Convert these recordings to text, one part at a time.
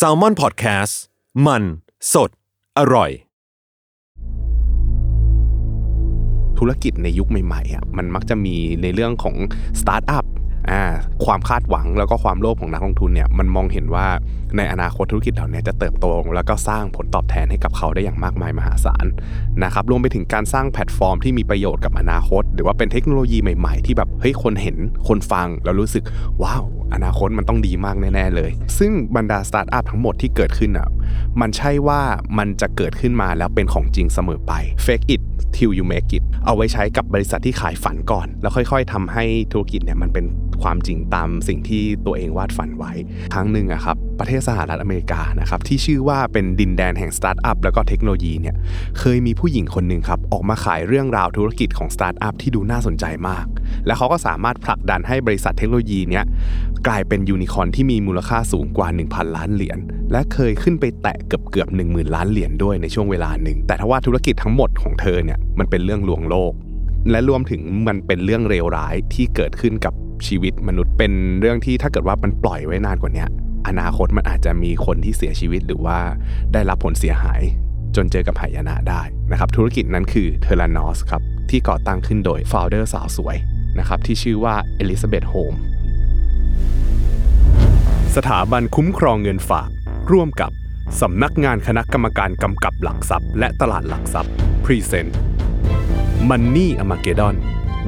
Salmon PODCAST มัน สด อร่อย ธุรกิจในยุคใหม่ๆอะมันมักจะมีในเรื่องของสตาร์ทอัพอ่าความคาดหวังแล้วก็ความโลภของนักลงทุนเนี่ยมันมองเห็นว่าในอนาคตธุรกิจเหล่านี้จะเติบโต แล้วก็สร้างผลตอบแทนให้กับเขาได้อย่างมากมายมหาศาลนะครับรวมไปถึงการสร้างแพลตฟอร์มที่มีประโยชน์กับอนาคต หรือว่าเป็นเทคโนโลยีใหม่ ๆ ที่แบบเฮ้ยคนเห็นคนฟังแล้วรู้สึกว้าว อนาคตมันต้องดีมากแน่ๆเลย ซึ่งบรรดาสตาร์ทอัพทั้งหมดที่เกิดขึ้นอะมันใช่ว่ามันจะเกิดขึ้นมาแล้วเป็นของจริงเสมอไป fake it till you make it เอาไว้ใช้กับบริษัทที่ขายฝันก่อน แล้วค่อยๆทำให้ธุรกิจเนี่ยมันเป็นความจริงตามสิ่งที่ตัวเองวาดฝันไว้ครั้งหนึ่งอะครับประเทศสหรัฐอเมริกานะครับที่ชื่อว่าเป็นดินแดนแห่งสตาร์ทอัพแล้วก็เทคโนโลยีเนี่ยเคยมีผู้หญิงคนหนึ่งครับออกมาขายเรื่องราวธุรกิจของสตาร์ทอัพที่ดูน่าสนใจมาก และเขาก็สามารถผลักดันให้บริษัทเทคโนโลยีเนี้ยกลายเป็นยูนิคอร์นที่มีมูลค่าสูงกว่า 1,000 ล้านเหรียญ และเคยขึ้นไปแตะเกือบเกือบ1 0,000 ล้านเหรียญด้วยในช่วงเวลาหนึ่ง แต่ถ้าว่าธุรกิจทั้งหมดของเธอเนี่ยมันเป็นเรื่องลวงโลก และรวมถึงมันเป็นเรื่องเลวร้ายที่เกิดขึ้นกับชีวิตมนุษย์ เป็นเรื่องที่ถ้าเกิดว่ามันปล่อยไว้นานกว่านี้อนาคตมันอาจจะมีคนที่เสียชีวิตหรือว่าได้รับผลเสียหาย จนเจอกับหายนะได้นะครับธุรกิจนั้นคือ Theranos ครับที่ก่อตั้งขึ้นโดย founder สาวสวยนะครับที่ชื่อว่าเอลิซาเบธโฮล์มส์ สถาบันคุ้มครองเงินฝาก ร่วมกับสำนักงานคณะกรรมการกำกับหลักทรัพย์ และตลาดหลักทรัพย์ present Money Armageddon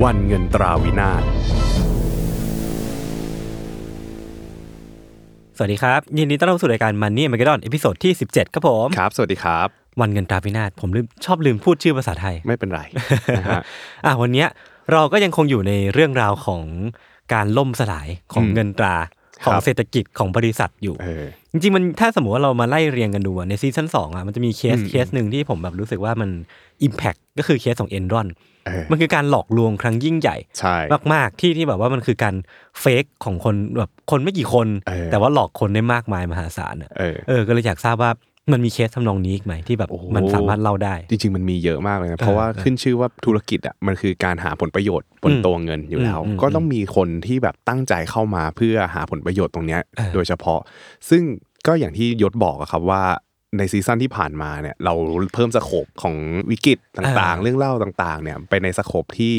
วันเงินตราวินาศสวัสดีครับ ยินดีต้อนรับสู่รายการ Money Armageddon episode ที่ 17 ครับผม ครับ สวัสดีครับ วันเงินตราพินาศผมลืมชอบลืมพูดชื่อภาษาไทยไม่เป็นไรนะฮะอะวันเนี้ยเราก็ยังคงอยู่ในเรื่องราวของการล่มสลายของอืมเงินตรา ของครับเศรษฐกิจของบริษัทอยู่เออจริงๆมันถ้าสมมติว่าเรามาไล่เรียงกันดูอะในซีซั่นสองอะมันจะมีเคสอืมเคสหนึ่งที่ผมแบบรู้สึกว่ามันอิมแพ t ก็คือเคสของเอ็นรอนเออมันคือการหลอกลวงครั้งยิ่งใหญ่ใช่มากๆที่ที่แบบว่ามันคือการ fake ของคนแบบคนไม่กี่คนเออแต่ว่าหลอกคนได้มากมายมหาศาลอะเออเออก็เลยอยากทราบว่า มันมีเคสทำนองนี้อีกไหมที่แบบโอ้โหมันสามารถเล่าได้ จริง ๆ มันมีเยอะมากเลยนะเพราะว่าเออขึ้นชื่อว่าธุรกิจอะมันคือการหาผลประโยชน์บนอืมตัวเงินอยู่แล้วอืมอืมก็ต้องมีคนที่แบบตั้งใจเข้ามาเพื่อหาผลประโยชน์ตรงเนี้ยเออโดยเฉพาะ ซึ่งก็อย่างที่ยศบอกอะครับว่าในซีซั่นที่ผ่านมาเนี่ยเราเพิ่ม scope ของวิกฤตต่างๆ เรื่องเล่าต่างๆเนี่ยไปใน scope ที่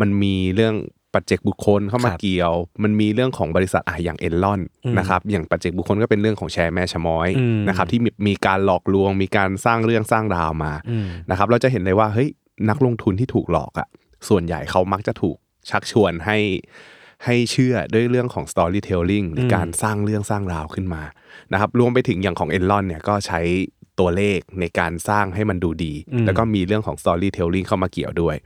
มันมีเรื่อง ปัจเจกบุคคลเข้ามาครับเกี่ยว มันมีเรื่องของบริษัทอะอย่างเอ็นรอนอืมนะครับอย่างปัจเจกบุคคลก็เป็นเรื่องของแชร์แม่ชม้อยอืมนะครับที่มีมีการหลอกลวง มีการสร้างเรื่องสร้างราวมาอืมนะครับเราจะเห็นเลยว่าเฮ้ยนักลงทุนที่ถูกหลอกอะ่ะส่วนใหญ่เขามักจะถูกชักชวนให้ให้เชื่อด้วยเรื่องของ storytelling หรืออมการสร้างเรื่องสร้างราวขึ้นมานะครับรวมไปถึงอย่างของ Enron เนี่ยก็ใช้ ตัวเลขในการสร้างให้มันดูดีอืมแล้วก็มีเรื่องของ storytelling เข้ามาเกี่ยวด้วย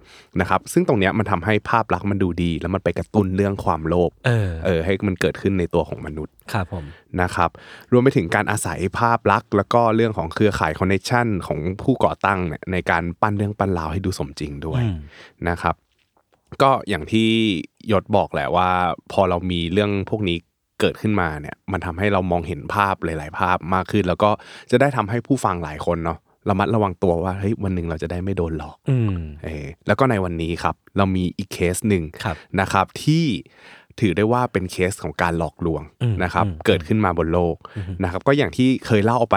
นะครับซึ่งตรงเนี้ยมันทำให้ภาพลักษณ์มันดูดี แล้วมันไปกระตุ้นเรื่องความโลภเออเออให้มันเกิดขึ้นในตัวของมนุษย์ครับผมนะครับรวมไปถึงการอาศัยภาพลักษณ์แล้วก็เรื่องของเครือข่ายคอนเนคชันของผู้ก่อตั้งเนี่ยในการปั้นเรื่องปั้นราวให้ดูสมจริงด้วยอืมนะครับก็อย่างที่ยศบอกแหละว่า พอเรามีเรื่องพวกนี้ เกิดขึ้นมาเนี่ยมันทำให้เรามองเห็นภาพหลาย ๆ ภาพมากขึ้น แล้วก็จะได้ทำให้ผู้ฟังหลายคนเนาะระมัดระวังตัวว่าเฮ้ยวันหนึ่งเราจะได้ไม่โดนหลอกอืมเออแล้วก็ในวันนี้ครับ เรามีอีกเคสหนึ่งครับนะครับที่ ถือได้ว่าเป็นเคสของการหลอกลวงอืมนะครับอืมเกิดขึ้นมาบนโลกนะครับก็อย่างที่เคยเล่าไป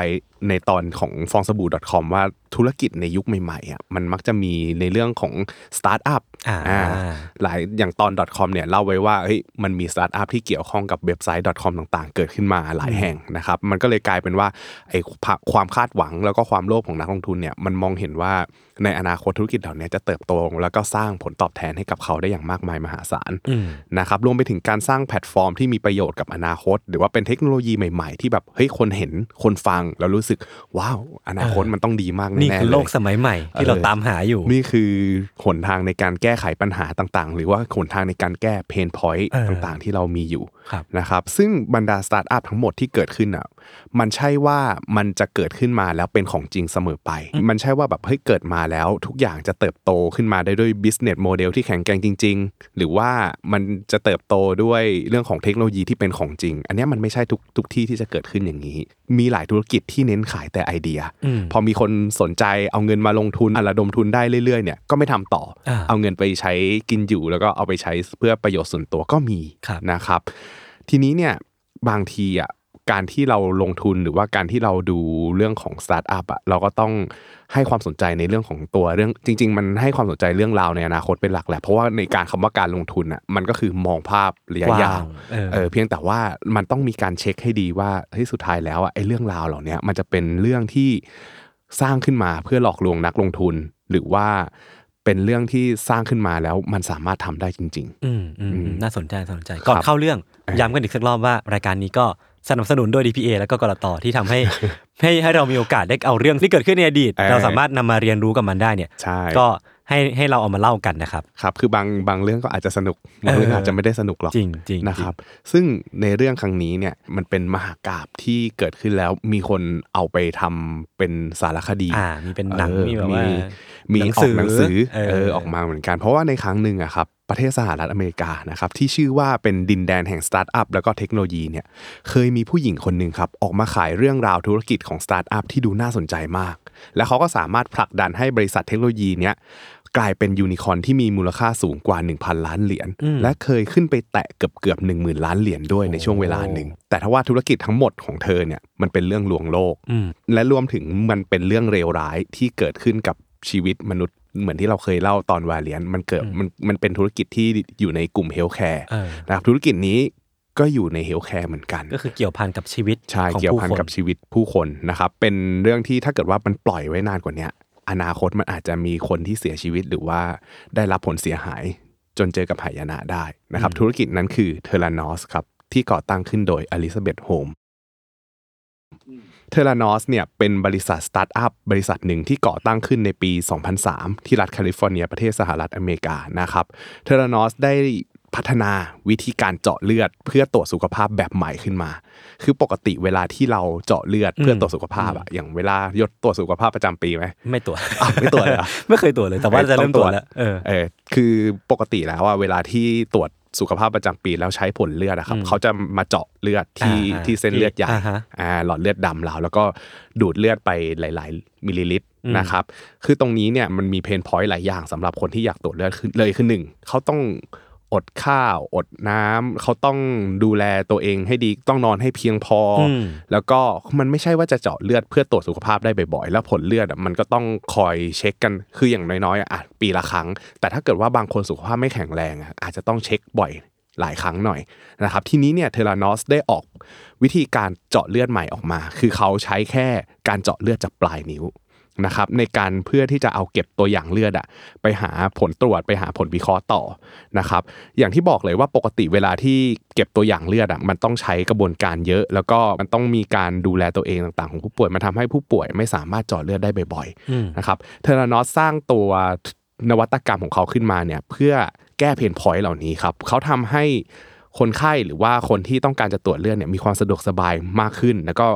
ในตอนของฟองสบู่ .com ว่าธุรกิจในยุคใหม่ๆอะมันมักจะมีในเรื่องของสตาร์ทอัพอ่าอ่าหลายอย่างตอน .com เนี่ยเล่าไว้ว่าเฮ้ยมันมีสตาร์ทอัพที่เกี่ยวข้องกับเว็บไซต์ .com ต่างๆ เกิดขึ้นมาหลายแห่งนะครับมันก็เลยกลายเป็นว่าไอ้ความคาดหวังแล้วก็ความโลภของนักลงทุนเนี่ยมันมองเห็นว่าในอนาคตธุรกิจเหล่านี้จะเติบโตแล้วก็สร้างผลตอบแทนให้กับเขาได้อย่างมากมายมหาศาลอืมนะครับรวมไปถึงการสร้างแพลตฟอร์มที่มีประโยชน์กับอนาคต หรือว่าเป็นเทคโนโลยีใหม่ ๆ ที่แบบเฮ้ยคนเห็นคนฟังแล้วรู้สึกว้าวอนาคตเออมันต้องดีมากนี่แน่ๆคือเลโลยีสมัยใหม่ ที่เออเราตามหาอยู่ นี่คือหนทางในการแก้ไขปัญหาต่างๆ หรือว่าหนทางในการแก้ pain point เออต่างๆ ที่เรามีอยู่ครับนะครับซึ่งบรรดาสตาร์ทอัพทั้งหมดที่เกิดขึ้นอะมันใช่ว่ามันจะเกิดขึ้นมาแล้วเป็นของจริงเสมอไป มันใช่ว่าแบบเฮ้ยเกิดมาแล้วทุกอย่างจะเติบโตขึ้นมาได้ด้วย business model ที่แข็งแกร่งจริง ๆ หรือว่ามันจะเติบโตด้วยเรื่องของเทคโนโลยีที่เป็นของจริง อันเนี้ยมันไม่ใช่ทุกทุกที่ที่จะเกิดขึ้นอย่างนี้ มีหลายธุรกิจที่เน้นขายแต่ไอเดียอืมพอมีคนสนใจเอาเงินมาลงทุนอะระดมทุนได้เรื่อยๆเนี่ยก็ไม่ทำต่ออาเอาเงินไปใช้กินอยู่แล้วก็เอาไปใช้เพื่อประโยชน์ส่วนตัวก็มีครับนะครับ ทีนี้เนี่ยบางทีอะ การที่เราลงทุนหรือว่าการที่เราดูเรื่องของสตาร์ทอัพอะเราก็ต้องให้ความสนใจในเรื่องของตัวเรื่องจริง ๆ มันให้ความสนใจเรื่องราวในอนาคตเป็นหลักแหละเพราะว่าในการคำว่าการลงทุนอะมันก็คือมองภาพระยะยาวกว้างเออเออเพียงแต่ว่ามันต้องมีการเช็คให้ดีว่าเฮ้ยสุดท้ายแล้วอะไอ้เรื่องราวเหล่าเนี้ยมันจะเป็นเรื่องที่สร้างขึ้นมาเพื่อหลอกลวงนักลงทุนหรือว่าเป็นเรื่องที่สร้างขึ้นมาแล้วมันสามารถทำได้จริงอืมอืมอืมน่าสนใจน่าสนใจครับก่อนเข้าเรื่องย้ำกันอีกสักรอบว่ารายการนี้ก็ สนับสนุนโดย DPA แล้วก็กรตที่ทำให้ให้ให้เรามีโอกาสได้เอาเรื่องที่เกิดขึ้นในอดีตเออเราสามารถนำมาเรียนรู้กับมันได้เนี่ยใช่ก็ให้ให้เราเอามาเล่ากันนะครับๆครับคือบางบางเรื่องก็อาจจะสนุกบางเรื่องอาจจะไม่ได้สนุกหรอกจริงจริงนะครับ ซึ่งในเรื่องครั้งนี้เนี่ยมันเป็นมหากาพย์ที่เกิดขึ้นแล้วมีคนเอาไปทำเป็นสารคดีอ่ามีเป็นหนังเออมีแบบว่ามีหนังอสือกอหนังสือเออเออออกมาเหมือนกัน เพราะว่าในครั้งหนึ่งอะครับประเทศสหรัฐอเมริกานะครับที่ชื่อว่าเป็นดินแดนแห่งสตาร์ทอัพแล้วก็เทคโนโลยีเนี่ยเคยมีผู้หญิงคนหนึ่งครับออกมาขายเรื่องราวธุรกิจของสตาร์ทอัพที่ดูน่าสนใจมาก และเขาก็สามารถผลักดันให้บริษัทเทคโนโลยีเนี้ยกลายเป็นยูนิคอร์นที่มีมูลค่าสูงกว่า 1,000 ล้านเหรียญและเคยขึ้นไปแตะเกือบเกือบ1 0,000 ล้านเหรียญด้วยในช่วงเวลาหนึ่ง แต่ถ้าว่าธุรกิจทั้งหมดของเธอเนี่ยมันเป็นเรื่องลวงโลกอืมและรวมถึงมันเป็นเรื่องเลวร้ายที่เกิดขึ้นกับชีวิตมนุษย์ เหมือนที่เราเคยเล่าตอน Valeant มันเกิดมันมันเป็นธุรกิจที่อยู่ในกลุ่ม healthcare เออนะครับธุรกิจนี้ก็อยู่ใน healthcare เหมือนกัน ก็คือเกี่ยวพันกับชีวิตใช่ของเกี่ยวผู้พันคนกับชีวิตผู้คนนะครับ เป็นเรื่องที่ถ้าเกิดว่ามันปล่อยไว้นานกว่าเนี้ยอนาคตมันอาจจะมีคนที่เสียชีวิตหรือว่าได้รับผลเสียหาย จนเจอกับหายนะได้นะครับ ธุรกิจนั้นคือเทอร์ a านอสครับที่ก่อตั้งขึ้นโดยอลิซาเบธโฮล์มส์ เทอร์ a านอสเนี่ยเป็นบริษัทสตาร์ทอัพบริษัทหนึ่งที่ก่อตั้งขึ้นในปี 2003 ที่รัฐแคลิฟอร์เนียประเทศสหรัฐอเมริกานะครับเทอร์ a านอสได้พัฒนาวิธีการเจาะเลือด เพื่อตรวจสุขภาพแบบใหม่ขึ้นมา คือปกติเวลาที่เราเจาะเลือดเพื่อตรวจสุขภาพอะอย่างเวลายศตรวจสุขภาพประจำปีไหมไม่ตรวจอ้าวไม่ตรวจเลยเหรอไม่เคยตรวจเลยแต่ว่าจะเริ่มตรวจแล้วเออเออคือปกติแล้วอะเวลาที่ตรวจ สุขภาพประจำปีแล้วใช้ผลเลือดอะครับเขาจะมาเจาะเลือดที่อ่าที่เส้นเลือดใหญ่อ่าฮะอ่าหลอดเลือดดำเราแล้วก็ดูดเลือดไปหลาย ๆ มิลลิลิตรนะครับคือตรงนี้เนี่ยมันมี pain point หลายอย่างสำหรับคนที่อยากตรวจเลือดคือเลยคือหนึ่งเขาต้อง อดข้าว อดน้ำเขาต้องดูแลตัวเองให้ดีต้องนอนให้เพียงพออมแล้วก็มันไม่ใช่ว่าจะเจาะเลือดเพื่อตรวจสุขภาพได้บ่อยๆ แล้วผลเลือดอะมันก็ต้องคอยเช็คกันคืออย่างน้อยๆอะอะปีละครั้ง แต่ถ้าเกิดว่าบางคนสุขภาพไม่แข็งแรงอะอาจจะต้องเช็คบ่อยหลายครั้งหน่อยนะครับทีนี้เนี่ยเทเลานอสได้ออกวิธีการเจาะเลือดใหม่ออกมา คือเขาใช้แค่การเจาะเลือดจากปลายนิ้ว นะครับในการเพื่อที่จะเอาเก็บตัวอย่างเลือดอะไปหาผลตรวจไปหาผลวิเคราะห์ต่อนะครับอย่างที่บอกเลยว่าปกติเวลาที่เก็บตัวอย่างเลือดอะมันต้องใช้กระบวนการเยอะ แล้วก็มันต้องมีการดูแลตัวเองต่างๆ ของผู้ป่วยมันทำให้ผู้ป่วยไม่สามารถเจาะเลือดได้บ่อยอืมๆนะครับ Theranos สร้างตัวนวัตกรรมของเขาขึ้นมาเนี่ยเพื่อแก้ pain point เหล่านี้ครับเขาทำให้คนไข้หรือว่าคนที่ต้องการจะตรวจเลือดเนี่ยมีความสะดวกสบายมากขึ้น แล้วก็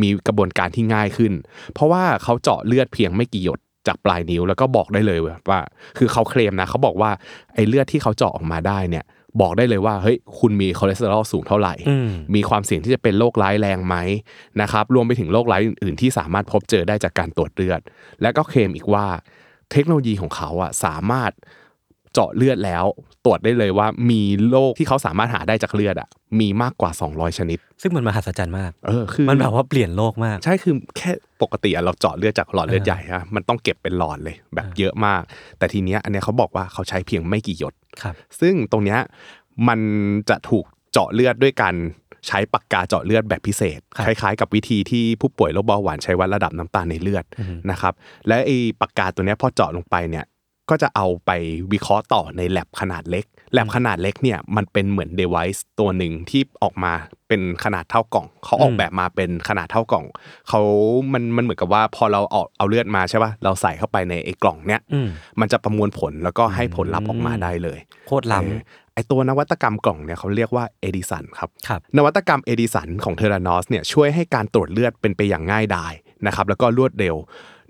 มีกระบวนการที่ง่ายขึ้น เพราะว่าเขาเจาะเลือดเพียงไม่กี่หยดจากปลายนิ้วแล้วก็บอกได้เลยว่า คือเขาเคลมนะเขาบอกว่าไอ้เลือดที่เขาเจาะออกมาได้เนี่ยบอกได้เลยว่าเฮ้ยคุณมีคอเลสเตอรอลสูงเท่าไหร่อืมมีความเสี่ยงที่จะเป็นโรคร้ายแรงไหมนะครับรวมไปถึงโรคร้ายอื่นๆ ที่สามารถพบเจอได้จากการตรวจเลือด และก็เคลมอีกว่า เทคโนโลยีของเขาอะสามารถ เจาะเลือดแล้ว ตรวจได้เลยว่ามีโรคที่เขาสามารถหาได้จากเลือดอะมีมากกว่า 200 ชนิด ซึ่งมันมหัศจรรย์มากเออคือมันแบบว่าเปลี่ยนโลกมาก ใช่คือแค่ปกติอะเราเจาะเลือดจากหลอดเลือดใหญ่ฮะมันต้องเก็บเป็นหลอดเลยแบบเยอะมาก แต่ทีเนี้ยอันเนี้ยเขาบอกว่าเขาใช้เพียงไม่กี่หยดครับซึ่งตรงเนี้ยมันจะถูกเจาะเลือดด้วยการใช้ปากกาเจาะเลือดแบบพิเศษครับคล้ายๆ กับวิธีที่ผู้ป่วยโรคเบาหวานใช้วัดระดับน้ำตาลในเลือดนะครับและไอ้ปากกาตัวเนี้ยพอเจาะลงไปเนี่ย ก็จะเอาไปวิเคราะห์ต่อในแลบขนาดเล็กแลบขนาดเล็กเนี่ยมันเป็นเหมือน device ตัวหนึ่งที่ออกมาเป็นขนาดเท่ากล่องเขาออกแบบมาเป็นขนาดเท่ากล่องเขามันมันเหมือนกับว่าพอเราเอาเอาเลือดมาใช่ป่ะเราใส่เข้าไปในไอ้กล่องเนี้ยอืมมันจะประมวลผลแล้วก็ให้ผลลัพธ์ออกมาได้เลย โคตรล้ำเออไอตัวนวัตกรรมกล่องเนี่ยเขาเรียกว่าเอดิสันครับครับนวัตกรรมเอดิสันของ Theranos เนี่ยช่วยให้การตรวจเลือดเป็นไปอย่างง่ายดายนะครับแล้วก็รวดเร็ว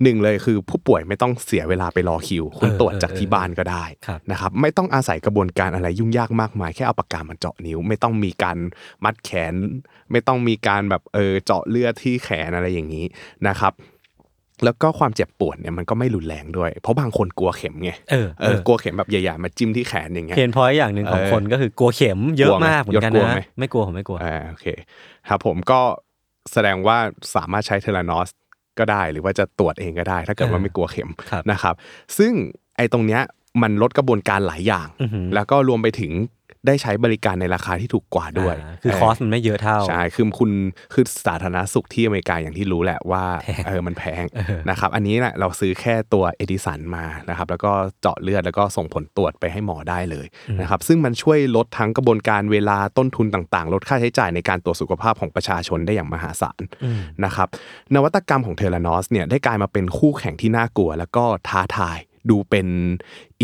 หนึ่งเลยคือผู้ป่วยไม่ต้องเสียเวลาไปรอคิว คุณเออตรวจจากเออที่บ้านก็ได้ครับนะครับไม่ต้องอาศัยกระบวนการอะไรยุ่งยากมากมาย แค่เอาปากกามาเจาะนิ้ว ไม่ต้องมีการมัดแขน ไม่ต้องมีการแบบเออเจาะเลือดที่แขนอะไรอย่างนี้นะครับแล้วก็ความเจ็บปวดเนี่ยมันก็ไม่รุนแรงด้วย เพราะบางคนกลัวเข็มไงเออเออกลัวเข็มแบบใหญ่ๆมาจิ้มที่แขนอย่างเงี้ยเพนพอยอย่างหนึ่งของเออคนก็คือกลัวเข็มเยอะมากเหมือนกันกลัวไหมนะไม่กลัวผมไม่กลัวอ่าโอเคครับผมก็แสดงว่าสามารถใช้เทเลนอส ก็ได้ หรือว่าจะตรวจเองก็ได้ ถ้าเกิดว่าเออไม่กลัวเข็มครับนะครับ ซึ่งไอ้ตรงเนี้ยมันลดกระบวนการหลายอย่างอือหือแล้วก็รวมไปถึง ได้ใช้บริการในราคาที่ถูกกว่าด้วยอ่าคือ cost มันไม่เยอะเท่า ใช่ คือคุณคือสาธารณสุขที่อเมริกาอย่างที่รู้แหละว่าแพงเออมันแพงเออนะครับ อันนี้แหละเราซื้อแค่ตัวเอดิสันมานะครับ แล้วก็เจาะเลือดแล้วก็ส่งผลตรวจไปให้หมอได้เลยนะครับ ซึ่งมันช่วยลดทั้งกระบวนการเวลาต้นทุนต่างๆ ลดค่าใช้จ่ายในการตรวจสุขภาพของประชาชนได้อย่างมหาศาลอืมนะครับ นวัตกรรมของ Theranos เนี่ยได้กลายมาเป็นคู่แข่งที่น่ากลัว แล้วก็ท้าทาย ดูเป็น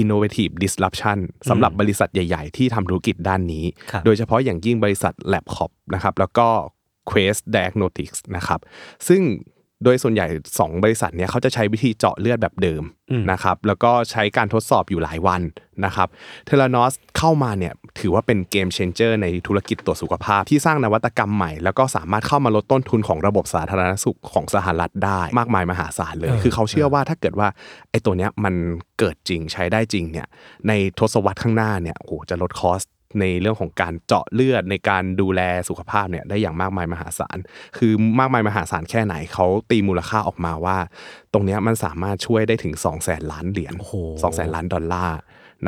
innovative disruption สำหรับบริษัทใหญ่ ๆ ที่ทำธุรกิจด้านนี้ครับโดยเฉพาะอย่างยิ่งบริษัท LabCorp นะครับแล้วก็ Quest Diagnostics นะครับซึ่ง โดยส่วนใหญ่ 2 บริษัทเนี้ยเขาจะใช้วิธีเจาะเลือดแบบเดิมนะครับแล้วก็ใช้การทดสอบอยู่หลายวันนะครับเทเลนอสเข้ามาเนี่ยถือว่าเป็นเกมเชนเจอร์ในธุรกิจตรวจสุขภาพ ที่สร้างนวัตกรรมใหม่ แล้วก็สามารถเข้ามาลดต้นทุนของระบบสาธารณสุขของสหรัฐได้มากมายมหาศาลเลยเออคือเขาเชื่อว่าถ้าเกิดว่าไอ้ตัวเนี้ยมันเกิดจริงใช้ได้จริงเนี่ยในทศวรรษข้างหน้าเนี่ยโอ้โหจะลด cost ในเรื่องของการเจาะเลือดในการดูแลสุขภาพเนี่ยได้อย่างมากมายมหาศาล คือมากมายมหาศาลแค่ไหนเขาตีมูลค่าออกมาว่า ตรงเนี้ยมันสามารถช่วยได้ถึง 2 0 0แสนล้านเหรียญโอ้โหสองแสนล้านดอลลาร์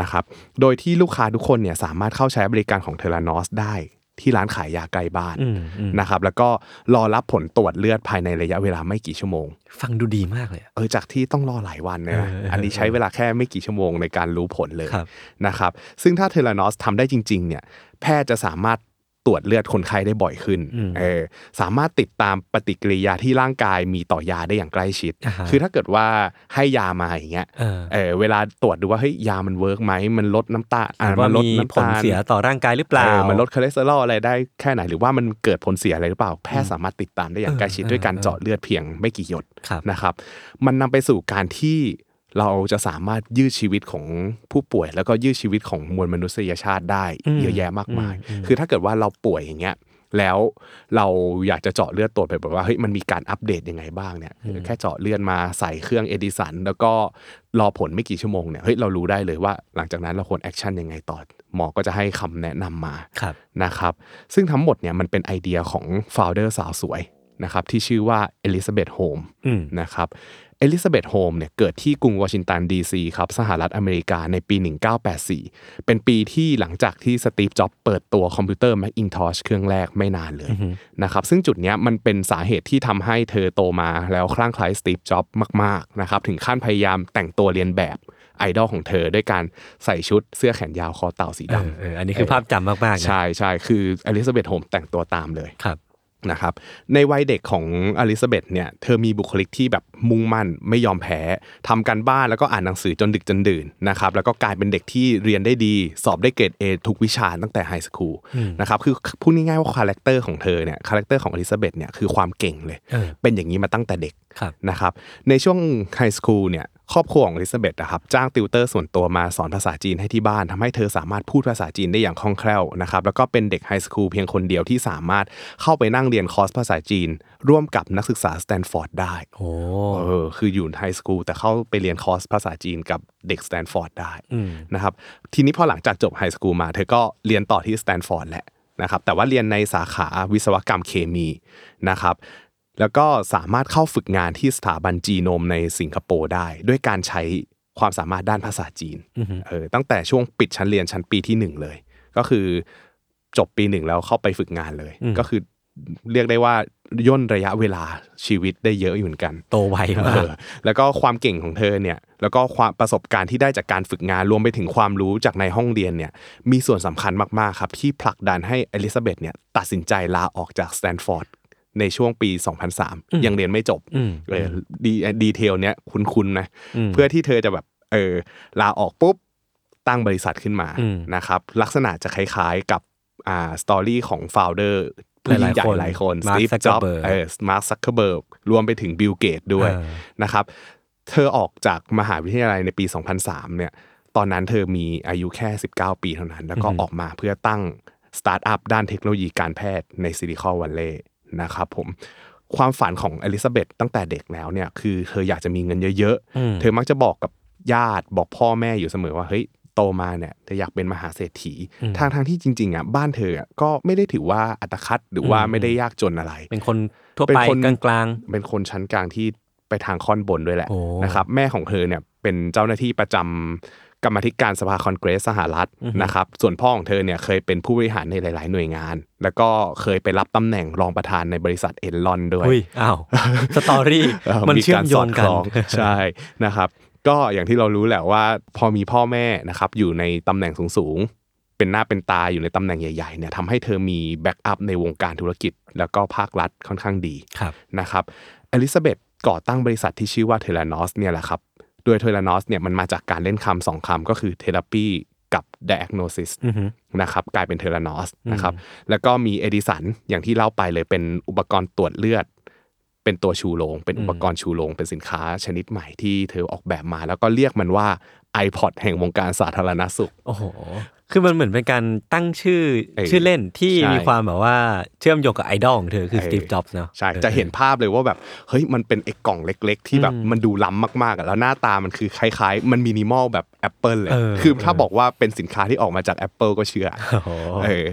นะครับ โดยที่ลูกค้าทุกคนเนี่ยสามารถเข้าใช้บริการของ Theranos ได้ ที่ร้านขายยาใกล้บ้านอืมอืมนะครับแล้วก็รอรับผลตรวจเลือดภายในระยะเวลาไม่กี่ชั่วโมง ฟังดูดีมากเลยอะเออจากที่ต้องรอหลายวันเนี่ยนะเออเอออันนี้ใช้เวลาแค่ไม่กี่ชั่วโมงในการรู้ผลเลยครับนะครับซึ่งถ้า Theranos ทำได้จริงๆเนี่ยแพทย์จะสามารถ ตรวจเลือดคนไข้ได้บ่อยขึ้นอืมเออสามารถติดตามปฏิกิริยาที่ร่างกายมีต่อยาได้อย่างใกล้ชิดอ่าฮะคือถ้าเกิดว่าให้ยามาอย่างเงี้ยเออเออเวลาตรวจดูว่าเฮ้ยยามัน work ไหมมันลดน้ำตาลอะว่ามันลดน้ำตาลมีผลเสียต่อร่างกายหรือเปล่าเออมันลดคอเลสเตอรอลอะไรได้แค่ไหนหรือว่ามันเกิดผลเสียอะไรหรือเปล่า แพทย์สามารถติดตามได้อย่างใกล้ชิดเออด้วยการเออเจาะเลือดเพียงไม่กี่หยดครับนะครับ มันนำไปสู่การที่ เราจะสามารถยืดชีวิตของผู้ป่วย แล้วก็ยืดชีวิตของมวลมนุษยชาติได้อืมเยอะแยะมากมายอืมอืมคือถ้าเกิดว่าเราป่วยอย่างเงี้ยแล้วเราอยากจะเจาะเลือดตรวจไปแบบว่าเฮ้ยมันมีการอัปเดตยังไงบ้างเนี่ยแค่เจาะเลือดมาใส่เครื่องเอดิสันแล้วก็รอผลไม่กี่ชั่วโมงเนี่ยเฮ้ยเรารู้ได้เลยว่า หลังจากนั้นเราควร action ยังไงต่อหมอก็จะให้คำแนะนำมาครับนะครับ ซึ่งทั้งหมดเนี่ยมันเป็นไอเดียของfounder สาวสวยนะครับที่ชื่อว่าเอลิซาเบธโฮล์มส์อืมนะครับ เอลิซาเบธโฮล์มส์เนี่ยเกิดที่กรุงวอชิงตันดีซีครับสหรัฐอเมริกาในปี 1984 เป็นปีที่หลังจากที่สตีฟจ็อบส์เปิดตัวคอมพิวเตอร์ Macintosh เครื่องแรกไม่นานเลยนะครับซึ่งจุดเนี้ยมันเป็นสาเหตุที่ทำให้เธอโตมาแล้วคลั่งไคล้สตีฟจ็อบส์มากๆนะครับถึงขั้นพยายามแต่งตัวเลียนแบบไอดอลของเธอด้วยการใส่ชุดเสื้อแขนยาวคอเต่าสีดำเออเอออันนี้คือภาพจำมากๆนะใช่ใช่คืออลิซาเบธโฮล์มส์แต่งตัวตามเลยครับ นะครับในวัยเด็กของอลิซาเบธเนี่ยเธอมีบุคลิกที่แบบมุ่งมั่นไม่ยอมแพ้ทำการบ้านแล้วก็อ่านหนังสือจนดึกจนดื่นนะครับแล้วก็กลายเป็นเด็กที่เรียนได้ดี สอบได้เกรด A ทุกวิชาตั้งแต่ high school นะครับคือพูดง่ายๆว่า character ของเธอเนี่ย character ของอลิซาเบธเนี่ยคือความเก่งเลยเออเป็นอย่างนี้มาตั้งแต่เด็กครับนะครับในช่วง high school เนี่ย ครอบครัวของอลิซาเบธนะครับจ้างติวเตอร์ส่วนตัวมาสอนภาษาจีนให้ที่บ้านทำให้เธอสามารถพูดภาษาจีนได้อย่างคล่องแคล่วนะครับแล้วก็เป็นเด็ก high school เพียงคนเดียวที่สามารถเข้าไปนั่งเรียนคอร์สภาษาจีน ร่วมกับนักศึกษาสแตนฟอร์ดได้โอ้เออคืออยู่ high school แต่เข้าไปเรียนคอร์สภาษาจีนกับเด็กสแตนฟอร์ดได้อืมนะครับทีนี้พอหลังจากจบ high school มา เธอก็เรียนต่อที่สแตนฟอร์ดแหละนะครับแต่ว่าเรียนในสาขาวิศวกรรมเคมีนะครับ แล้วก็สามารถเข้าฝึกงานที่สถาบันจีโนมในสิงคโปร์ได้ ด้วยการใช้ความสามารถด้านภาษาจีนเออตั้งแต่ช่วงปิดชั้นเรียนชั้นปีที่หนึ่งเลย ก็คือจบปีหนึ่งแล้วเข้าไปฝึกงานเลย ก็คือเรียกได้ว่าย่นระยะเวลาชีวิตได้เยอะอยู่เหมือนกัน โตไวมากอะแล้วก็ความเก่งของเธอเนี่ย แล้วก็ความประสบการณ์ที่ได้จากการฝึกงานรวมไปถึงความรู้จากในห้องเรียนเนี่ย มีส่วนสำคัญมาก ๆ ครับ ที่ผลักดันให้เอลิซาเบธเนี่ยตัดสินใจลาออกจากสแตนฟอร์ด ในช่วงปี 2003 ยังเรียนไม่จบอืมเออดี detail เนี้ยคุ้นๆนะอืมเพื่อที่เธอจะแบบเออลาออกปุ๊บตั้งบริษัทขึ้นมาอืมนะครับลักษณะจะคล้ายๆกับอ่า story ของ founder ผู้ยิ่งใหญ่หลายๆคนหลายคน Mark สตีฟจ็อบ Zuckerberg เออมาร์คซักเคอร์เบิร์กรวมไปถึงบิลเกตด้วยเออนะครับเธอออกจากมหาวิทยาลัยในปี 2003 เนี่ยตอนนั้นเธอมีอายุแค่ 19 ปีเท่านั้น แล้วก็ออกมาเพื่อตั้งสตาร์ทอัพด้านเทคโนโลยีการแพทย์ในซิลิคอนวัลเลย์ นะครับผมความฝันของเอลิซาเบธตั้งแต่เด็กแล้วเนี่ยคือเธออยากจะมีเงินเยอะอืมๆเธอมักจะบอกกับญาติบอกพ่อแม่อยู่เสมอว่าเฮ้ยโตมาเนี่ยเธออยากเป็นมหาเศรษฐีทางทางๆที่จริงๆอะบ้านเธออะก็ไม่ได้ถือว่าอัตคัดหรือว่าอืมไม่ได้ยากจนอะไร เป็นคนทั่วเป็นไปคนกลางเป็นคนชั้นกลางที่ไปทางค่อนบนด้วยแหละโอ้นะครับแม่ของเธอเนี่ยเป็นเจ้าหน้าที่ประจำ กรรมาธิการสภาคอนเกรสสหรัฐนะครับ ส่วนพ่อของเธอเนี่ยเคยเป็นผู้บริหารในหลาย ๆ หน่วยงาน แล้วก็เคยไปรับตำแหน่งรองประธานในบริษัทเอ็นลอนด้ๆวยอุ้ยอ้าวstory เอ่อมันเชื่อมโยงกันสอดคล้องใช่นะครับ ก็อย่างที่เรารู้แหละว่า พอมีพ่อแม่นะครับอยู่ในตำแหน่งสูง ๆ เป็นหน้าเป็นตาอยู่ในตำแหน่งใหญ่ ๆ เนี่ยทำให้เธอมี backup ในวงการธุรกิจ แล้วก็ภาครัฐค่อนข้างดีครับนะครับเอลิซาเบธก่อตั้งบริษัทที่ชื่อว่า Theranos เนี่ยแหละครับโดย Theranos เนี่ยมันมาจากการเล่นคำสองคำก็คือ therapy กับ diagnosis อือฮึนะครับกลายเป็น Theranos นะครับแล้วก็มีเอดิสันอย่างที่เล่าไปเลยเป็นอุปกรณ์ตรวจเลือด เป็นตัวชูโรงเป็นอุปกรณ์ชูโรงเป็นสินค้าชนิดใหม่ที่เธอออกแบบมา แล้วก็เรียกมันว่า iPod แห่งวงการสาธารณสุขโอ้โห คือมันเหมือนเป็นการตั้งชื่อเออชื่อเล่นที่ใช่มีความแบบว่าเชื่อมโยงกับไอดอลของเธอคือสตีฟจ็อบส์เนาะใช่ออจะเห็นภาพเลยว่าแบบเฮ้ยมันเป็นไอ้กล่องเล็ก ๆ ที่แบบอืมมันดูล้ำมากๆอะแล้วหน้าตามันคือคล้ายๆ มันมินิมอลแบบ Apple เลยเออคือถ้าบอกว่าเป็นสินค้าที่ออกมาจาก Apple ก็เชื่อโอ้โหเออเ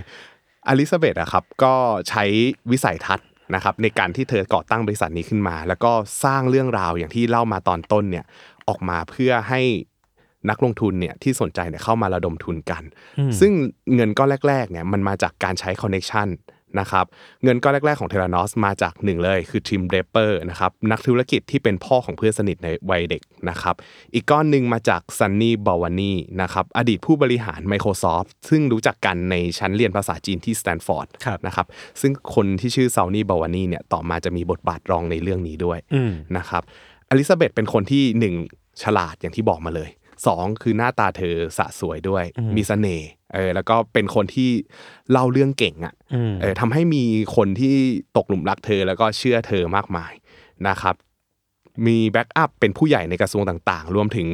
อลิซาเบธอะครับก็ใช้วิสัยทัศน์นะครับในการที่เธอก่อตั้งบริษัทนี้ขึ้นมา แล้วก็สร้างเรื่องราวอย่างที่เล่ามาตอนต้นเนี่ยออกมาเพื่อให้ นักลงทุนเนี่ยที่สนใจเนี่ยเข้ามาระดมทุนกัน ซึ่งเงินก้อนแรกๆเนี่ยมันมาจากการใช้คอนเน t ชันนะครับเงินก้อนแรก ๆของ Theranos มาจากหนึ่งเลยคือทิมเดรเปอร์นะครับนักธุรกิจที่เป็นพ่อของเพื่อนสนิทในวัยเด็กนะครับอีกก้อนหนึ่งมาจากซันนี่บัลวานีนะครับอดีตผู้บริหาร Microsoft ซึ่งรู้จักกันในชั้นเรียนภาษาจีนที่สแตนฟอร์ดครับนะครับซึ่งคนที่ชื่อซานี่บาวานีเนี่ยต่อมาจะมีบทบาทรองในเรื่องนี้ด้วยอืมนะครับอลิซาเบธเป็นคนที่หนึ่งฉลาดอย่างที่บอกมาเลย สองคือหน้าตาเธอสะสวยด้วย มีเสน่ห์เออแล้วก็เป็นคนที่เล่าเรื่องเก่งอะอืมเออทำให้มีคนที่ตกหลุมรักเธอแล้วก็เชื่อเธอมากมายนะครับ มี backup เป็นผู้ใหญ่ในกระทรวงต่างๆ รวมถึง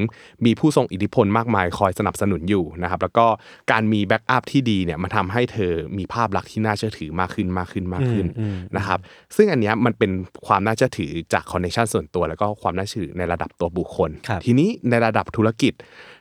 มีผู้ทรงอิทธิพลมากมายคอยสนับสนุนอยู่นะครับ แล้วก็การมี backup ที่ดีเนี่ยมันทำให้เธอมีภาพลักษณ์ที่น่าเชื่อถือมากขึ้นมากขึ้นมากขึ้นอืมนะครับ ซึ่งอันเนี้ยมันเป็นความน่าเชื่อถือจาก connection ส่วนตัว แล้วก็ความน่าเชื่อถือในระดับตัวบุคคลครับทีนี้ในระดับธุรกิจ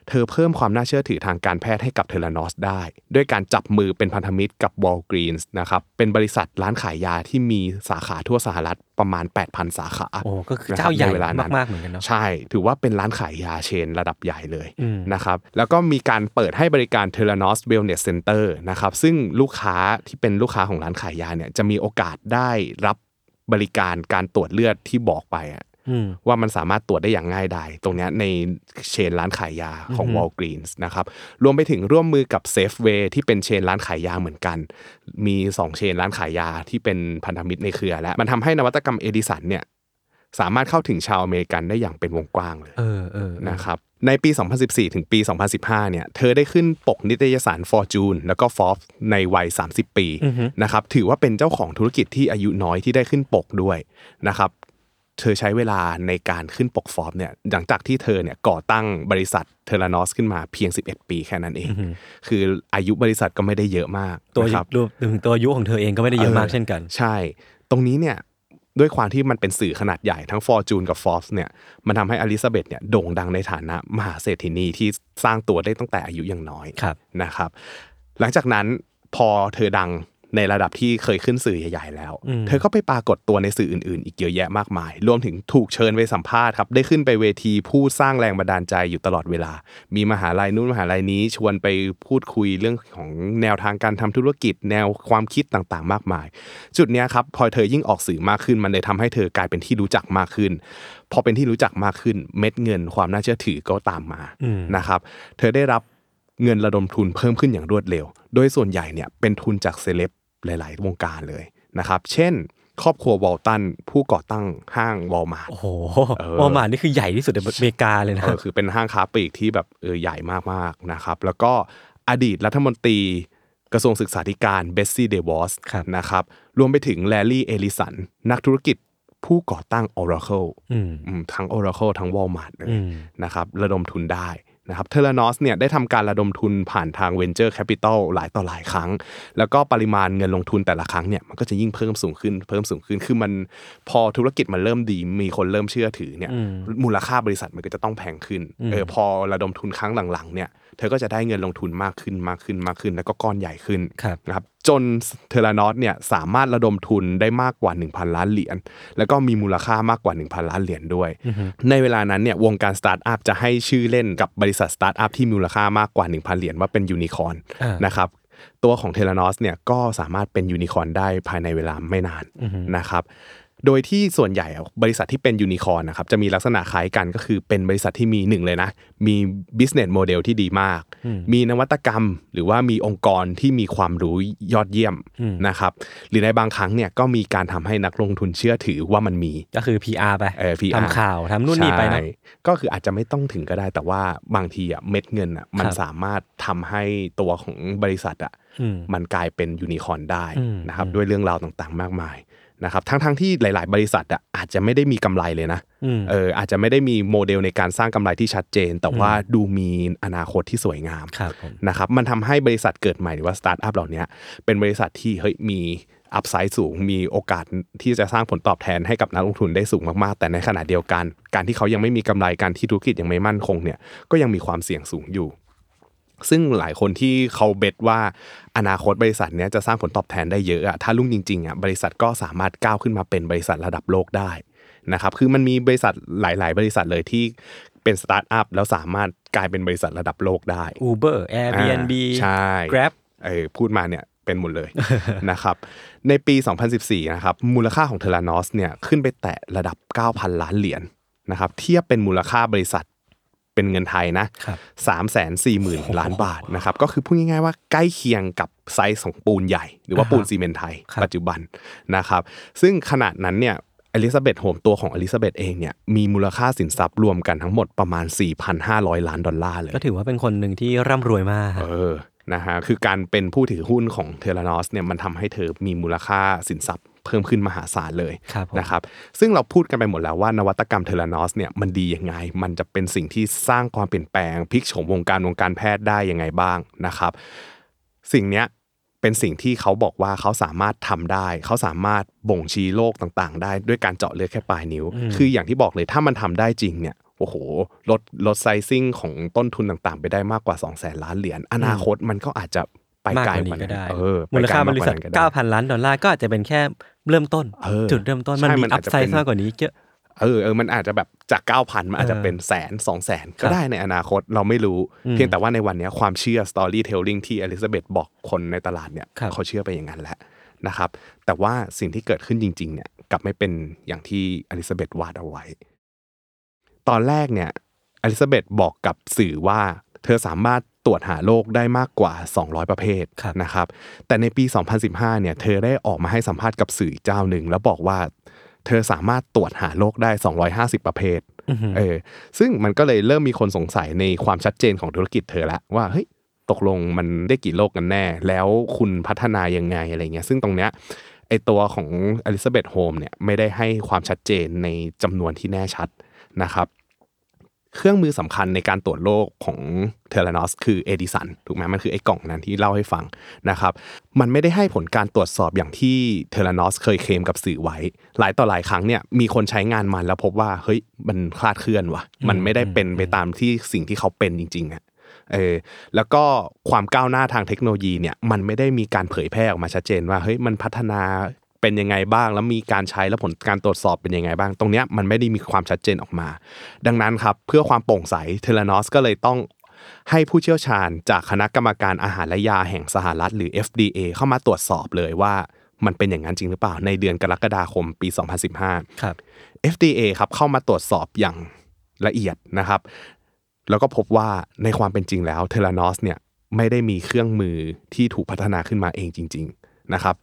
เธอเพิ่มความน่าเชื่อถือทางการแพทย์ให้กับ Theranos ได้ ด้วยการจับมือเป็นพันธมิตรกับ Walgreens นะครับเป็นบริษัทร้านขายยาที่มีสาขาทั่วสหรัฐประมาณ 8,000 สาขาโอ้ก็คือนะรับเจ้าใหญ่นเวลนั้นมากๆเหมือนกันเนาะใช่ ถือว่าเป็นร้านขายยาเชนระดับใหญ่เลยอืมนะครับแล้วก็มีการเปิดให้บริการ t e l e n o s Wellness Center นะครับซึ่งลูกค้าที่เป็นลูกค้าของร้านขายยาเนี่ยจะมีโอกาสได้รับบริการการตรวจเลือดที่บอกไปอะอืม ว่ามันสามารถตรวจได้อย่างง่ายดายตรงเนี้ยในเชนร้านขายยาของ Walgreens นะครับรวมไปถึงร่วมมือกับ Safeway ที่เป็นเชนร้านขายยาเหมือนกัน มี 2 chain ร้านขายยาที่เป็นพันธมิตรในเครือ และมันทำให้นวัตกรรมเอดิสันเนี่ยสามารถเข้าถึงชาวอเมริกันได้อย่างเป็นวงกว้างเลยเออเออนะครับในปี 2014 ถึงปี 2015 เนี่ย เธอได้ขึ้นปกนิตยสาร Fortune แล้วก็ Forbes ในวัย 30 ปีนะครับ ถือว่าเป็นเจ้าของธุรกิจที่อายุน้อยที่ได้ขึ้นปกด้วยนะครับ เธอใช้เวลาในการขึ้นปก Forbes เนี่ยหลังจากที่เธอเนี่ยก่อตั้งบริษัท Theranos ขึ้นมาเพียง 11 ปีแค่นั้นเอง คืออายุบริษัทก็ไม่ได้เยอะมากตัวนะครับรวมถึงตัวอายุของเธอเองก็ไม่ได้เยอะมากเช่นกัน ใช่ ตรงนี้เนี่ยด้วยความที่มันเป็นสื่อขนาดใหญ่ทั้ง Fortune กับ Forbes เนี่ยมันทำให้อลิซาเบธเนี่ยโด่งดังในฐานะมหาเศรษฐินีที่สร้างตัวได้ตั้งแต่อายุยังน้อยครับนะครับ หลังจากนั้นพอเธอดัง ในระดับที่เคยขึ้นสื่อใหญ่ๆแล้ว เธอก็ไปปรากฏตัวในสื่ออื่นๆ อีกเยอะแยะมากมาย รวมถึงถูกเชิญไปสัมภาษณ์ครับ ได้ขึ้นไปเวทีพูดสร้างแรงบันดาลใจอยู่ตลอดเวลา มีมหาลัยนู้นมหาลัยนี้ชวนไปพูดคุยเรื่องของแนวทางการทำธุรกิจ แนวความคิดต่างๆ มากมาย จุดเนี้ยครับพอเธอยิ่งออกสื่อมากขึ้น มันเลยทำให้เธอกลายเป็นที่รู้จักมากขึ้น พอเป็นที่รู้จักมากขึ้น เม็ดเงินความน่าเชื่อถือก็ตามมานะครับ เธอได้รับเงินระดมทุนเพิ่มขึ้นอย่างรวดเร็ว โดยส่วนใหญ่เนี่ยเป็นทุนจากเซเลบ หลาย ๆ วงการเลยนะครับ เช่น ครอบครัววอลตันผู้ก่อตั้งห้างวอลมาร์ทโอ้โหเออวอลมาร์ทนี่คือใหญ่ที่สุดในอเมริกาเลยนะเออคือเป็นห้างค้าปลีกที่แบบเออใหญ่มากๆนะครับ แล้วก็อดีตรัฐมนตรีกระทรวงศึกษาธิการเบ็ตซี่เดวอสครับนะครับรวมไปถึงแลร์รี่เอลลิสันนักธุรกิจผู้ก่อตั้ง Oracle อืมอืมทั้ง Oracle ทั้ง Walmart เลยอืมนะครับระดมทุนได้ นะครับ Theranos เนี่ยได้ทำการระดมทุนผ่านทาง Venture Capital หลายต่อหลายครั้ง แล้วก็ปริมาณเงินลงทุนแต่ละครั้งเนี่ยมันก็จะยิ่งเพิ่มสูงขึ้นเพิ่มสูงขึ้นคือมันพอธุรกิจมันเริ่มดี มีคนเริ่มเชื่อถือเนี่ยอืมมูลค่าบริษัทมันก็จะต้องแพงขึ้นอืมเออพอระดมทุนครั้งหลังๆเนี่ย เธอก็จะได้เงินลงทุนมากขึ้นมากขึ้นมากขึ้น แล้วก็ก้อนใหญ่ขึ้นครับนะครับจน Theranos เนี่ยสามารถระดมทุนได้มากกว่า 1,000 ล้านเหรียญแล้วก็มีมูลค่ามากกว่า 1,000 ล้านเหรียญด้วย ในเวลานั้นเนี่ยวงการสตาร์ทอัพจะให้ชื่อเล่นกับบริษัทสตาร์ทอัพที่มีมูลค่ามากกว่า 1,000 เหรียญว่าเป็นยูนิคอร์นอ่านะครับตัวของ Theranos เนี่ยก็สามารถเป็นยูนิคอร์นได้ภายในเวลาไม่นานนะครับ โดยที่ส่วนใหญ่อะบริษัทที่เป็นยูนิคอร์นนะครับจะมีลักษณะคล้ายกันก็คือเป็นบริษัทที่มีหนึ่งเลยนะ มี business model ที่ดีมาก มีนวัตกรรม หรือว่ามีองค์กรที่มีความรู้ยอดเยี่ยมนะครับหรือในบางครั้งเนี่ยก็มีการทำให้นักลงทุนเชื่อถือว่ามันมีก็คือ PR ไปเออ PR ทำข่าวทำนู่นนี่ไปเนอะใช่ก็คืออาจจะไม่ต้องถึงก็ได้แต่ว่าบางทีอะเม็ดเงินอะมันครับสามารถทำให้ตัวของบริษัทอะอืมมันกลายเป็นยูนิคอร์นได้อืมนะครับด้วยเรื่องราวต่างๆ มากมาย นะครับทั้งๆที่หลาย ๆ บริษัทอะอาจจะไม่ได้มีกำไรเลยนะอืมเอออาจจะไม่ได้มีโมเดลในการสร้างกำไรที่ชัดเจน แต่ว่าดูมีอนาคตที่สวยงามครับผมนะครับมันทำให้บริษัทเกิดใหม่หรือว่าสตาร์ทอัพเหล่านี้เป็นบริษัทที่เฮ้ยมี upside สูงมีโอกาสที่จะสร้างผลตอบแทนให้กับนักลงทุนได้สูงมากๆ แต่ในขณะเดียวกัน การที่เขายังไม่มีกำไรการที่ธุรกิจยังไม่มั่นคงเนี่ยก็ยังมีความเสี่ยงสูงอยู่ ซึ่งหลายคนที่เขา bet ว่าอนาคตบริษัทเนี้ยจะสร้างผลตอบแทนได้เยอะอะถ้ารุ่งจริงๆอะบริษัทก็สามารถก้าวขึ้นมาเป็นบริษัทระดับโลกได้นะครับคือมันมีบริษัทหลาย ๆ บริษัทเลยที่เป็นสตาร์ทอัพแล้วสามารถกลายเป็นบริษัทระดับโลกได้ Uber Airbnb อ่าใช่ Grab เออพูดมาเนี่ยเป็นหมดเลยนะครับในปี 2014 นะครับมูลค่าของ Theranos เนี่ยขึ้นไปแตะระดับ 9,000 ล้านเหรียญนะครับเทียบเป็นมูลค่าบริษัท เป็นเงินไทยนะครับสามแสนสี่หมื่นล้านบาทนะครับก็คือพูดง่ายๆว่าใกล้เคียงกับไซส์ของปูนใหญ่ หรือว่าปูนซีเมนต์ไทยครับปัจจุบันนะครับ ซึ่งขนาดนั้นเนี่ยอลิซาเบธโฮล์มส์ตัวของอลิซาเบธเองเนี่ยมีมูลค่าสินทรัพย์รวมกันทั้งหมดประมาณ 4,500 ล้านดอลลาร์เลย ก็ถือว่าเป็นคนหนึ่งที่ร่ำรวยมาก เออนะฮะคือการเป็นผู้ถือหุ้นของ Theranos เนี่ยมันทำให้เธอมีมูลค่าสินทรัพย์ เพิ่มขึ้นมหาศาลเลยครับผมนะครับซึ่งเราพูดกันไปหมดแล้วว่านวัตกรรมเทเลนอสเนี่ยมันดียังไง มันจะเป็นสิ่งที่สร้างความเปลี่ยนแปลงพลิกโฉมวงการวงการแพทย์ได้ยังไงบ้างนะครับ สิ่งเนี้ยเป็นสิ่งที่เขาบอกว่าเขาสามารถทำได้ เขาสามารถบ่งชี้โรคต่างๆ ได้ด้วยการเจาะเลือดแค่ปลายนิ้ว คืออย่างที่บอกเลยถ้ามันทำได้จริงเนี่ยโอ้โหลดลดไซซิ่งของต้นทุนต่างๆ ไปได้มากกว่า 2 0 0แสนล้านเหรียญอนาคตมันก็อาจจะ ไปมากไกลกว่านี้กว่าก็นั้นได้เออมูลค่าไปบไกริมกษัทว่นั้นก็ได้9,000ล้านดอลลาร์ก็อาจจะเป็นแค่เริ่มต้นเออจุดเริ่มต้นใช่มันมีมันอัอาพจจะไซเป็นด์มากกว่านี้เยอะเออเออมันอาจจะแบบจาก 9,000 มันอาจจะเป็นแสนสองแสนก็ได้ในอนาคตเราไม่รู้ เพียงแต่ว่าในวันเนี้ยความเชื่อ storytelling ที่อลิซาเบธบอกคนในตลาดเนี่ยครับเขาเชื่อไปอย่างนั้นแหละนะครับ แต่ว่าสิ่งที่เกิดขึ้นจริงๆเนี่ยกลับไม่เป็นอย่างที่อลิซาเบธวาดเอาไว้ ตอนแรกเนี่ยอลิซาเบธบอกกับสื่อว่า เธอสามารถตรวจหาโรคได้มากกว่า 200 ประเภทครับนะครับ แต่ในปี 2015 เนี่ย เธอได้ออกมาให้สัมภาษณ์กับสื่อเจ้าหนึ่ง แล้วบอกว่า เธอสามารถตรวจหาโรคได้ 250 ประเภท เออ ซึ่งมันก็เลยเริ่มมีคนสงสัยในความชัดเจนของธุรกิจเธอละว่า เฮ้ย ตกลงมันได้กี่โรคกันแน่ แล้วคุณพัฒนายังไงอะไรเงี้ย ซึ่งตรงเนี้ยไอตัวของอลิซาเบธโฮล์มส์เนี่ยไม่ได้ให้ความชัดเจนในจำนวนที่แน่ชัดนะครับ เครื่องมือสำคัญในการตรวจโรคของเทเลนอสคือเอดิสันถูกไหมมันคือไอ้กล่องนั้นที่เล่าให้ฟังนะครับมันไม่ได้ให้ผลการตรวจสอบอย่างที่เทเลนอสเคยเคลมกับสื่อไว้ หลายต่อหลายครั้งเนี่ยมีคนใช้งานมันแล้วพบว่าเฮ้ยมันคลาดเคลื่อนว่ะ มันไม่ได้เป็นไปตามที่สิ่งที่เขาเป็นจริงๆอะเออแล้วก็ความก้าวหน้าทางเทคโนโลยีเนี่ยมันไม่ได้มีการเผยแพร่ออกมาชัดเจนว่าเฮ้ยมันพัฒนา เป็นยังไงบ้าง แล้วมีการใช้แล้วผลการตรวจสอบเป็นยังไงบ้าง ตรงเนี้ยมันไม่ได้มีความชัดเจนออกมา ดังนั้นครับเพื่อความโปร่งใส Theranos ก็เลยต้องให้ผู้เชี่ยวชาญจากคณะกรรมการอาหารและยาแห่งสหรัฐหรือ FDA เข้ามาตรวจสอบเลยว่ามันเป็นอย่างนั้นจริงหรือเปล่าในเดือนกรกฎาคมปี 2015 ครับ FDA ครับเข้ามาตรวจสอบอย่างละเอียดนะครับ แล้วก็พบว่าในความเป็นจริงแล้ว Theranos เนี่ยไม่ได้มีเครื่องมือที่ถูกพัฒนาขึ้นมาเองจริง ๆนะครับ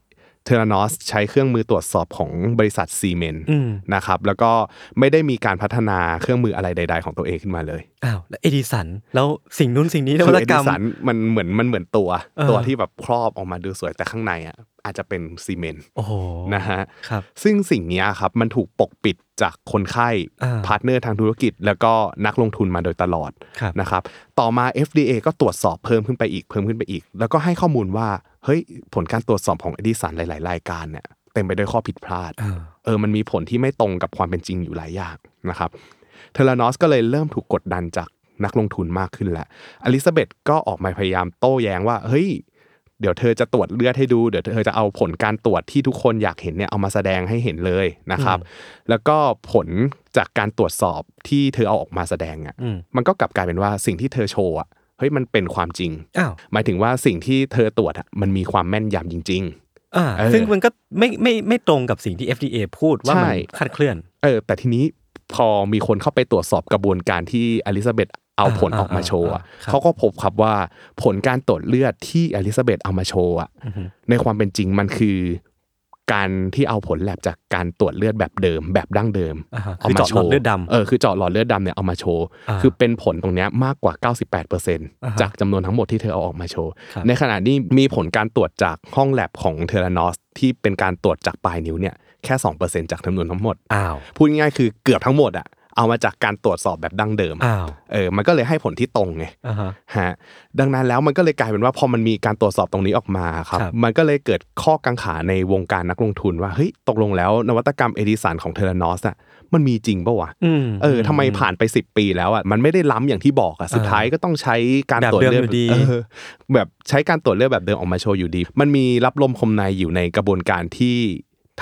Theranos ใช้เครื่องมือตรวจสอบของบริษัท Siemens อืมนะครับแล้วก็ไม่ได้มีการพัฒนาเครื่องมืออะไรใด ๆ ของตัวเองขึ้นมาเลยอ้าวแล้วเอดิสันแล้วสิ่งนู้นสิ่งนี้นวัตกรรมคืวัอตเอกรดิรมสันมันเหมือนมันเหมือนตัวเออตัวที่แบบครอบออกมาดูสวยแต่ข้างในอะอาจจะเป็น Siemens โอ้โหนะฮะครับซึ่งสิ่งเนี้ยครับมันถูกปกปิดจากคนไข้อ่า partner ทางธุรกิจ แล้วก็นักลงทุนมาโดยตลอดครับนะครับต่อมา FDA ก็ตรวจสอบเพิ่มขึ้นไปอีกเพิ่มขึ้นไปอีก แล้วก็ให้ข้อมูลว่า เฮ้ยผลการตรวจสอบของเอดิสันหลาย ๆ รายการเนี่ยเต็มไปด้วยข้อผิดพลาดอ่าเออ มันมีผลที่ไม่ตรงกับความเป็นจริงอยู่หลายอย่างนะครับ Theranos ก็เลยเริ่มถูกกดดันจากนักลงทุนมากขึ้นแหละอลิซาเบธก็ออกมาพยายามโต้แย้งว่า เฮ้ย เดี๋ยวเธอจะตรวจเลือดให้ดู เดี๋ยวเธอจะเอาผลการตรวจที่ทุกคนอยากเห็นเนี่ยเอามาแสดงให้เห็นเลยนะครับ แล้วก็ผลจากการตรวจสอบที่เธอเอาออกมาแสดงอะอืมมันก็กลับกลายเป็นว่าสิ่งที่เธอโชว์อะ เฮ้ยมันเป็นความจริงอ้าวหมายถึงว่าสิ่งที่เธอตรวจอะมันมีความแม่นยำจริง ๆอ่าเออซึ่งมันก็ไม่ไม่ไม่ตรงกับสิ่งที่ FDA พูดว่ามันใช่คลาดเคลื่อน เออ แต่ทีนี้พอมีคนเข้าไปตรวจสอบกระบวนการที่อลิซาเบธเอาอ่าผลออกมาโชว์อะอ่าอ่าครับเขาก็พบครับว่าผลการตรวจเลือดที่อลิซาเบธเอามาโชว์อะในความเป็นจริงมันคือ การที่เอาผลแลบจากการตรวจเลือดแบบเดิมแบบดั้งเดิมอ่าฮะเอามาโชว์คือเจาะหลอดเลือดดำเออคือเจาะหลอดเลือดดำเนี่ยเอามาโชว์อ่าคือเป็นผลตรงเนี้ยมากกว่าอ่า98%ฮะจากจำนวนทั้งหมดที่เธอเอาออกมาโชว์ครับในขณะนี้มีผลการตรวจจากห้องแลบของ Theranos ที่เป็นการตรวจจากปลายนิ้วเนี่ยแค่ 2%จากจำนวนทั้งหมดอ้าวพูดง่ายๆคือเกือบทั้งหมดอะ เอามาจากการตรวจสอบแบบดั้งเดิมอ้าวเออมันก็เลยให้ผลที่ตรงไงอ่าฮะฮะดังนั้นแล้วมันก็เลยกลายเป็นว่าพอมันมีการตรวจสอบตรงนี้ออกมาครับครับมันก็เลยเกิดข้อกังขาในวงการนักลงทุนว่าเฮ้ยตกลงแล้วนวัตกรรมเอดิสันของ Theranos อะมันมีจริงปะวะอืมเออทำไมผ่านไป 10 ปีแล้วอะมันไม่ได้ล้ำอย่างที่บอกอะสุดท้ายก็ต้องใช้การแบบตรวจเดิมเลือดอยู่ดีเออแบบใช้การตรวจเลือดแบบเดิมออกมาโชว์อยู่ดี มันมีลับลมคมในอยู่ในกระบวนการที่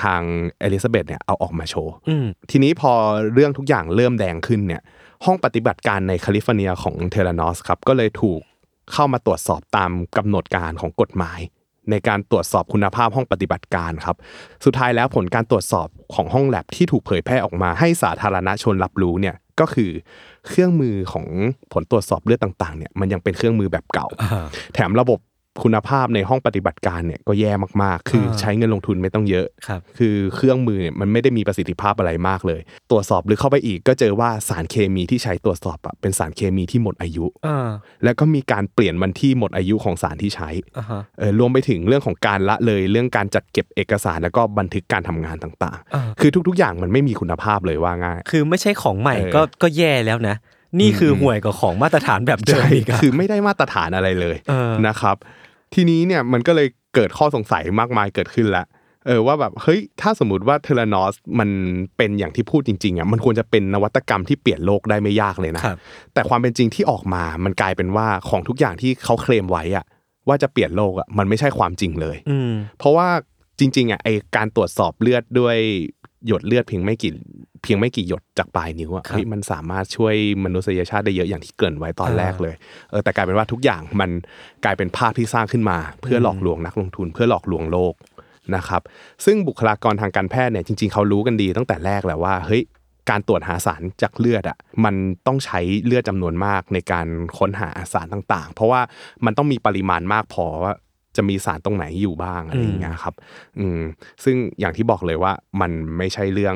ทางเอลิซาเบธเนี่ยเอาออกมาโชว์อืมทีนี้พอเรื่องทุกอย่างเริ่มแดงขึ้นเนี่ยห้องปฏิบัติการในแคลิฟอร์เนียของ Theranos ครับก็เลยถูกเข้ามาตรวจสอบตามกำหนดการของกฎหมาย ในการตรวจสอบคุณภาพห้องปฏิบัติการครับ สุดท้ายแล้วผลการตรวจสอบของห้องแลบที่ถูกเผยแพร่ออกมาให้สาธารณชนรับรู้เนี่ยก็คือเครื่องมือของผลตรวจสอบเลือดต่างๆเนี่ยมันยังเป็นเครื่องมือแบบเก่าอ่าแถมระบบ คุณภาพในห้องปฏิบัติการเนี่ยก็แย่มากๆ คืออาใช้เงินลงทุนไม่ต้องเยอะครับคือเครื่องมือเนี่ยมันไม่ได้มีประสิทธิภาพอะไรมากเลย ตรวจสอบลึกเข้าไปอีกก็เจอว่าสารเคมีที่ใช้ตรวจสอบอะเป็นสารเคมีที่หมดอายุอ่าแล้วก็มีการเปลี่ยนวันที่หมดอายุของสารที่ใช้อ่าฮะเออรวมไปถึงเรื่องของการละเลยเรื่องการจัดเก็บเอกสารแล้วก็บันทึกการทำงานต่างอ่าๆคือทุกๆอย่างมันไม่มีคุณภาพเลยว่าง่าย คือไม่ใช่ของใหม่เออก็ก็แย่แล้วนะ นี่คือห่วยกว่าของมาตรฐานแบบเดิมใช่อีกอะคือไม่ได้มาตรฐานอะไรเลยเออนะครับ ทีนี้เนี่ยมันก็เลยเกิดข้อสงสัยมากมายเกิดขึ้นแล้วเออว่าแบบเฮ้ยถ้าสมมติว่าเทเลนอสมันเป็นอย่างที่พูดจริงๆอะมันควรจะเป็นนวัตกรรมที่เปลี่ยนโลกได้ไม่ยากเลยนะครับแต่ความเป็นจริงที่ออกมามันกลายเป็นว่าของทุกอย่างที่เขาเคลมไว้อะว่าจะเปลี่ยนโลกอะมันไม่ใช่ความจริงเลยอืมเพราะว่าจริงๆอะไอการตรวจสอบเลือดด้วย หยดเลือดเพียงไม่กี่เพียงไม่กี่หยดจากปลายนิ้วอะครับเฮ้ยมันสามารถช่วยมนุษยชาติได้เยอะอย่างที่เกริ่นไว้ตอนอ่าแรกเลยเออแต่กลายเป็นว่าทุกอย่างมันกลายเป็นภาพที่สร้างขึ้นมา เพื่อหลอกลวงนักลงทุน เพื่อหลอกลวงโลกนะครับซึ่งบุคลากรทางการแพทย์เนี่ยจริง ๆเขารู้กันดีตั้งแต่แรกแหละว่าเฮ้ยการตรวจหาสารจากเลือดอะมันต้องใช้เลือดจำนวนมากในการค้นหาสารต่างๆ เพราะว่ามันต้องมีปริมาณมากพอว่า จะมีสารตรงไหนอยู่บ้างอะไรอย่างเงี้ยครับ อืมซึ่งอย่างที่บอกเลยว่ามันไม่ใช่เรื่อง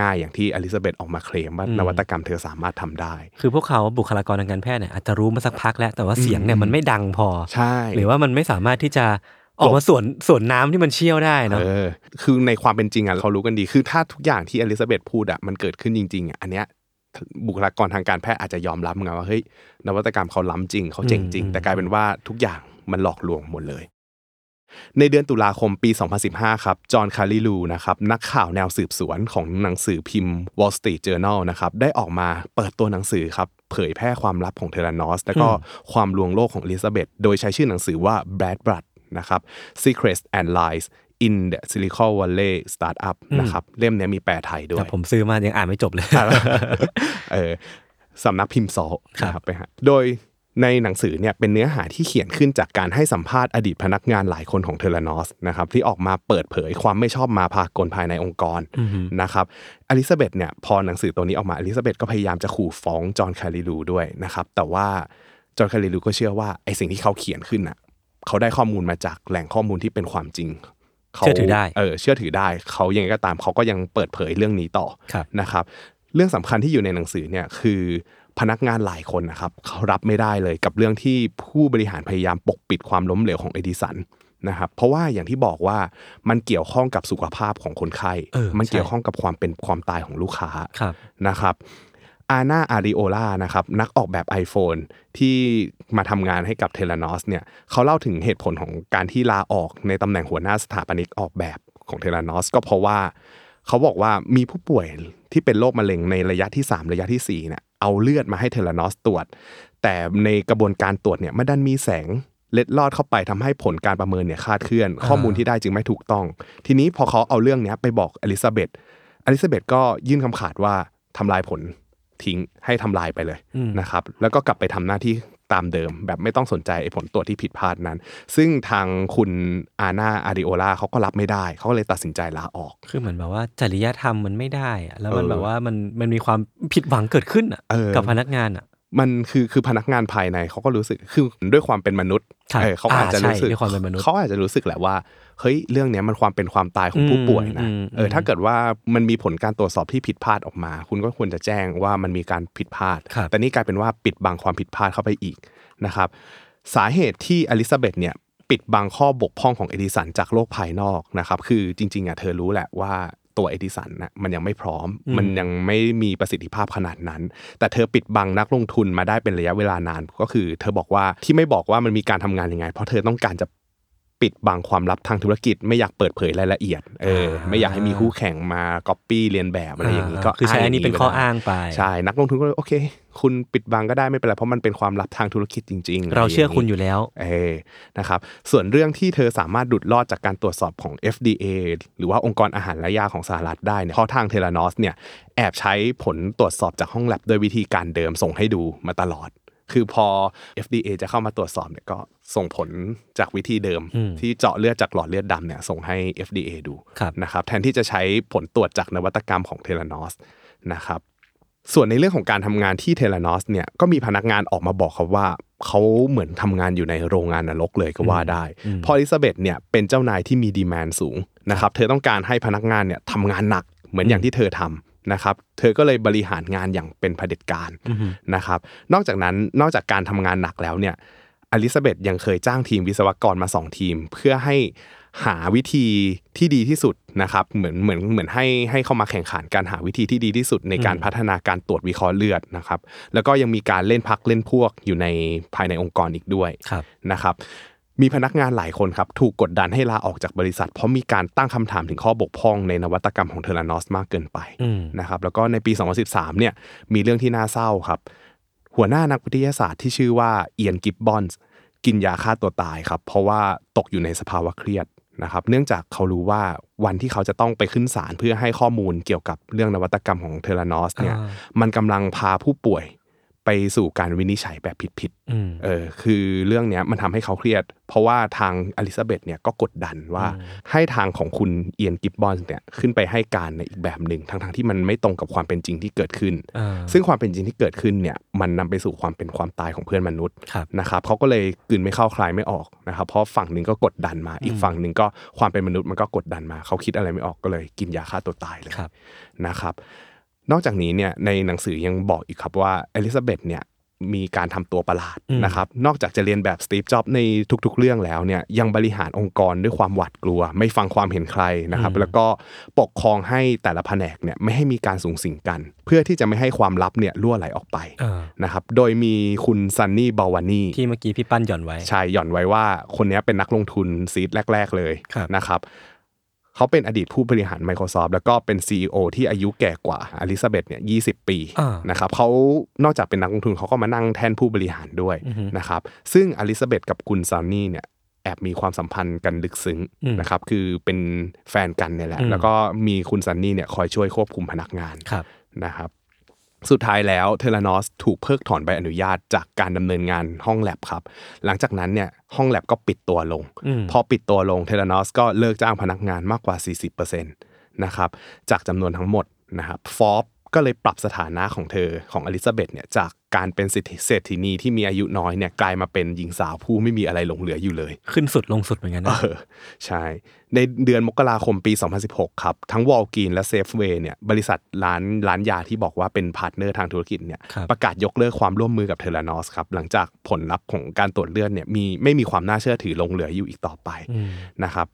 ง่ายๆ อย่างที่อลิซาเบธออกมาเคลมว่าอืมนวัตกรรมเธอสามารถทำได้ คือพวกเขาบุคลากรทางการแพทย์เนี่ยอาจจะรู้มาสักพักแล้ว แต่ว่าเสียงเนี่ยมันไม่ดังพอใช่หรือว่ามันไม่สามารถที่จะออกมาสวนสวนน้ำที่มันเชี่ยวได้เนาะเออคือในความเป็นจริงอะเขารู้กันดี คือถ้าทุกอย่างที่อลิซาเบธพูดอะมันเกิดขึ้นจริงๆอะอันเนี้ยบุคลากรทางการแพทย์อาจจะยอมรับไงว่าเฮ้ยนวัตกรรมเขาล้ำจริงเขาเจ๋งจริงอืมแต่กลายเป็นว่าทุกอย่าง มันหลอกลวงหมดเลย ในเดือนตุลาคมปี 2015 ครับ จอห์นคาริลูนะครับนักข่าวแนวสืบสวนของหนังสือพิมพ์ Wall Street Journal นะครับได้ออกมาเปิดตัวหนังสือครับเผยแพร่ความลับของ Theranos แล้วก็ความลวงโลกของอลิซาเบธโดยใช้ชื่อหนังสือว่า Bad Blood นะครับ Secrets and Lies in the Silicon Valley Startup นะครับเล่มเนี้ยมีแปลไทยด้วยแต่ผมซื้อมายังอ่านไม่จบเลยเออสำนักพิมพ์ซอครับนะครับไปฮะโดย ในหนังสือเนี่ยเป็นเนื้อหาที่เขียนขึ้นจากการให้สัมภาษณ์อดีตพนักงานหลายคนของ Theranos นะครับที่ออกมาเปิดเผยความไม่ชอบมาพากลภายในองค์กรนะครับอลิซาเบธเนี่ยพอหนังสือตัวนี้ออกมาอลิซาเบธก็พยายามจะขู่ฟ้องจอห์นคาริลูด้วยนะครับแต่ว่าจอห์นคาริลูก็เชื่อว่าไอสิ่งที่เขาเขียนขึ้นอะเขาได้ข้อมูลมาจากแหล่งข้อมูลที่เป็นความจริงเขาเชื่อถือได้เออเชื่อถือได้เขายังไงก็ตามเขาก็ยังเปิดเผยเรื่องนี้ต่อครับนะครับ เรื่องสำคัญที่อยู่ในหนังสือเนี่ยคือ พนักงานหลายคนนะครับเขารับไม่ได้เลยกับเรื่องที่ผู้บริหารพยายามปกปิดความล้มเหลวของเอดิสันนะครับเพราะว่าอย่างที่บอกว่ามันเกี่ยวข้องกับสุขภาพของคนไข้เออมันใช่เกี่ยวข้องกับความเป็นความตายของลูกค้าครับนะครับอาน่าอาริโอลานะครับนักออกแบบ iPhone ที่มาทำงานให้กับ Theranos เนี่ยเขาเล่าถึงเหตุผลของการที่ลาออกในตำแหน่งหัวหน้าสถาปนิกออกแบบของ Theranos ก็เพราะว่าเขาบอกว่ามีผู้ป่วยที่เป็นโรคมะเร็งในระยะที่ 3 ระยะที่4เนี่ย เอาเลือดมาให้ Theranos ตรวจ แต่ในกระบวนการตรวจเนี่ยมันดันมีแสงเล็ดลอดเข้าไปทำให้ผลการประเมินเนี่ยคลาดเคลื่อน ข้อมูลที่ได้จึงไม่ถูกต้อง ทีนี้พอเขาเอาเรื่องเนี้ยไปบอกอลิซาเบธอลิซาเบธก็ยื่นคำขาดว่าทำลายผลทิ้งให้ทำลายไปเลยอืมนะครับ แล้วก็กลับไปทำหน้าที่ ตามเดิม แบบไม่ต้องสนใจไอ้ผลตรวจที่ผิดพลาดนั้น ซึ่งทางคุณอาน่าอาริโอลาเขาก็รับไม่ได้ เขาก็เลยตัดสินใจลาออก คือเหมือนแบบว่าจริยธรรมมันไม่ได้อะแล้วมันเออแบบว่ามันมันมีความผิดหวังเกิดขึ้นอะเออกับพนักงานอะมันคือคือพนักงานภายในเขาก็รู้สึกคือด้วยความเป็นมนุษย์ครับเออเขาอาจจะอ่าใช่รู้สึกด้วยความเป็นมนุษย์เขาอาจจะรู้สึกแหละว่า เฮ้ยเรื่องเนี้ยมันความเป็นความตายของผู้ป่วยนะอืมเอออมถ้าเกิดว่ามันมีผลการตรวจสอบที่ผิดพลาดออกมา คุณก็ควรจะแจ้งว่ามันมีการผิดพลาดครับแต่นี่กลายเป็นว่าปิดบังความผิดพลาดเข้าไปอีกนะครับสาเหตุที่อลิซาเบธเนี่ยปิดบังข้อบกพร่องของเอดิสันจากโลกภายนอกนะครับคือจริงๆอะเธอรู้แหละว่าตัวเอดิสันน่ะมันยังไม่พร้อมอืมมันยังไม่มีประสิทธิภาพขนาดนั้น แต่เธอปิดบังนักลงทุนมาได้เป็นระยะเวลานาน ก็คือ เธอบอกว่าที่ไม่บอกว่ามันมีการทำงานยังไง เพราะเธอต้องการจะ ปิดบังความลับทางธุรกิจ ไม่อยากเปิดเผยรายละเอียดเออไม่อยากให้มีคู่แข่งมาก๊อปปี้เรียนแบบอะไรอย่างนี้ก็คือใช้อันนี้เป็นข้ออ้างไปใช่นักลงทุนก็เลยโอเค คุณปิดบังก็ได้ไม่เป็นไรเพราะมันเป็นความลับทางธุรกิจจริง ๆ เราเชื่อะไย่งนี้คุณอยู่แล้วเออนะครับส่วนเรื่องที่เธอสามารถหลุดรอดจากการตรวจสอบของ FDA หรือว่าองค์กรอาหารและยาของสหรัฐได้เนี่ยเพราะทาง Theranos เนี่ยแอบใช้ผลตรวจสอบจากห้องแลบโดยวิธีการเดิมส่งให้ดูมาตลอด คือพอ FDA จะเข้ามาตรวจสอบเนี่ยก็ส่งผลจากวิธีเดิมอืมที่เจาะเลือดจากหลอดเลือดดำเนี่ยส่งให้ FDA ดูครับนะครับแทนที่จะใช้ผลตรวจจากนวัตกรรมของ Theranos นะครับส่วนในเรื่องของการทำงานที่ Theranos เนี่ยก็มีพนักงานออกมาบอกครับว่าเขาเหมือนทำงานอยู่ในโรงงานนรกเลยก็ว่าได้อืมเพราะอลิซาเบธเนี่ยเป็นเจ้านายที่มีดีมานสูงนะครับเธอต้องการให้พนักงานเนี่ยทำงานหนักเหมือนอย่างที่เธอทำ นะครับเธอก็เลยบริหารงานอย่างเป็นเผด็จการอือฮึนะครับนอกจากนั้นนอกจากการทำงานหนักแล้วเนี่ยอลิซาเบธยังเคยจ้างทีมวิศวกรมาสองทีม เพื่อให้หาวิธีที่ดีที่สุดนะครับเหมือนเหมือนเหมือนให้ให้เข้ามาแข่งขันการหาวิธีที่ดีที่สุดในการอืมพัฒนาการตรวจวิเคราะห์เลือดนะครับแล้วก็ยังมีการเล่นพรรคเล่นพวกอยู่ในภายในองค์กรอีกด้วยครับนะครับ มีพนักงานหลายคนครับถูกกดดันให้ลาออกจากบริษัท เพราะมีการตั้งคำถามถึงข้อบกพร่องในนวัตกรรมของ Theranos มากเกินไปอืมนะครับแล้วก็ในปี 2013เนี่ยมีเรื่องที่น่าเศร้าครับ หัวหน้านักวิทยาศาสตร์ที่ชื่อว่าเอียนกิบบอนส์กินยาฆ่าตัวตายครับ เพราะว่าตกอยู่ในสภาวะเครียดนะครับ เนื่องจากเขารู้ว่าวันที่เขาจะต้องไปขึ้นศาลเพื่อให้ข้อมูลเกี่ยวกับเรื่องนวัตกรรมของ Theranos เนี่ยอ่ามันกำลังพาผู้ป่วย ไปสู่การวินิจฉัยแบบผิดๆอืมเออคือเรื่องเนี้ยมันทำให้เขาเครียด เพราะว่าทางอลิซาเบธเนี่ยก็กดดันว่าให้ทางของคุณเอียนกิบบอนส์เนี่ยขึ้นไปให้การในอีกแบบหนึ่งทั้งๆที่มันไม่ตรงกับความเป็นจริงที่เกิดขึ้นอ่าซึ่งความเป็นจริงที่เกิดขึ้นเนี่ยมันนำไปสู่ความเป็นความตายของเพื่อนมนุษย์ครับนะครับเขาก็เลยกลืนไม่เข้าคลายไม่ออกนะครับเพราะฝั่งหนึ่งก็กดดันมา อีกฝั่งหนึ่งก็ความเป็นมนุษย์มันก็กดดันมา เขาคิดอะไรไม่ออกก็เลยกินยาฆ่าตัวตายเลยครับนะครับ นอกจากนี้เนี่ยในหนังสือยังบอกอีกครับว่าเอลิซาเบธเนี่ยมีการทำตัวประหลาดอืมนะครับ นอกจากจะเรียนแบบสตีฟจ็อบในทุกๆ เรื่องแล้วเนี่ยยังบริหารองค์กรด้วยความหวาดกลัว ไม่ฟังความเห็นใครนะครับ แล้วก็ปกครองให้แต่ละแผนกเนี่ยไม่ให้มีการสูงสิงกัน เพื่อที่จะไม่ให้ความลับเนี่ยรั่วไหลออกไปเออนะครับโดยมีคุณซันนี่บาวานีที่เมื่อกี้พี่ปั้นหย่อนไว้ใช่หย่อนไว้ว่าคนนี้เป็นนักลงทุนซีดแรก ๆ เลยครับนะครับ เขาเป็นอดีตผู้บริหาร Microsoft แล้วก็เป็น CEO ที่อายุแก่กว่าอลิซาเบธเนี่ยยีปีอ่านะครับเขานอกจากเป็นนักลงทุนเขาก็มานั่งแทนผู้บริหารด้วยอือฮึนะครับซึ่งอลิซาเบธกับคุณซันนี่เนี่ยแอบมีความสัมพันธ์กันลึกซึ้งอืมนะครับคือเป็นแฟนกันเนี่ยแหละอืมแล้วก็มีคุณซันนี่เนี่ยคอยช่วยควบคุมพนักงานครับนะครับ สุดท้ายแล้วเทเลนอสถูกเพิกถอนใบอนุญาตจากการดำเนินงานห้องแลบครับ หลังจากนั้นเนี่ยห้องแลบก็ปิดตัวลงอืมพอปิดตัวลง Theranos ก็เลิกจ้างพนักงานมากกว่า 40%นะครับจากจำนวนทั้งหมดนะครับฟอบ ก็เลยปรับสถานะของเธอของอลิซาเบธเนี่ยจากการเป็นเศรษฐีเศรษฐินีที่มีอายุน้อยเนี่ยกลายมาเป็นหญิงสาวผู้ไม่มีอะไรหลงเหลืออยู่เลย ขึ้นสุดลงสุดเหมือนกันนะเออใช่ ในเดือนมกราคมปี 2016 ครับ ทั้ง Walgreens และ Safeway เนี่ยบริษัทร้านร้านยาที่บอกว่าเป็นพาร์ทเนอร์ทางธุรกิจเนี่ยครับประกาศยกเลิกความร่วมมือกับ Theranos ครับหลังจากผลลัพธ์ของการตรวจเลือดเนี่ยมีไม่มีความน่าเชื่อถือหลงเหลืออยู่อีกต่อไปอืมนะครับ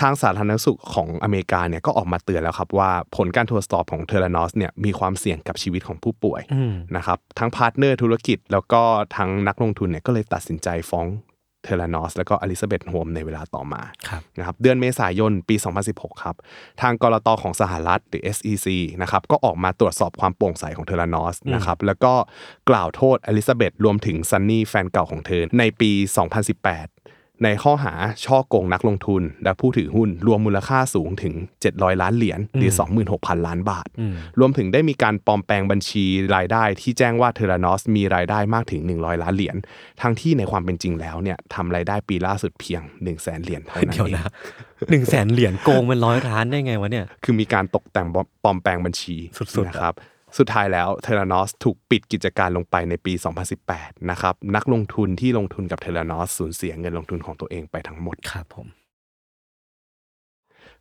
ทางสาธารณสุขของอเมริกาเนี่ยก็ออกมาเตือนแล้วครับว่าผลการตรวจสอบของ Theranos เนี่ยมีความเสี่ยงกับชีวิตของผู้ป่วยอืมนะครับทั้งพาร์ทเนอร์ธุรกิจ แล้วก็ทั้งนักลงทุนเนี่ยก็เลยตัดสินใจฟ้อง Theranos แล้วก็อลิซาเบธโฮมในเวลาต่อมาครับนะครับเดือนเมษายนปี 2016 ครับ ทางกลตของสหรัฐหรือ SEC นะครับก็ออกมาตรวจสอบความโปร่งใสของ Theranos นะครับแล้วก็กล่าวโทษอลิซาเบธรวมถึงซันนี่แฟนเก่าของเธอในปี 2018 ในข้อหาช่อโกงนักลงทุน และผู้ถือหุ้นรวมมูลค่าสูงถึง 700 ล้านเหรียญหรือ 26,000 ล้านบาทอืมรวมถึงได้มีการปลอมแปลงบัญชีรายได้ที่แจ้งว่าเทเลนอสมีรายได้มากถึง 100 ล้านเหรียญทั้งที่ในความเป็นจริงแล้วเนี่ยทำรายได้ปีล่าสุดเพียง 1 0 0 0 0แสนเหรียญเท่านั้นเดี๋ยวเองนะหนึ่งแสนเหรียญโกงเป็นร้อยล้านได้ไงวะเนี่ยคือมีการตกแต่งปลอมแปลงบัญชีสุดๆอะนะครับ สุดท้ายแล้วเทเลนอสถูกปิดกิจการลงไปในปี 2018 นะครับ นักลงทุนที่ลงทุนกับ Theranos สูญเสียเงินลงทุนของตัวเองไปทั้งหมดครับผม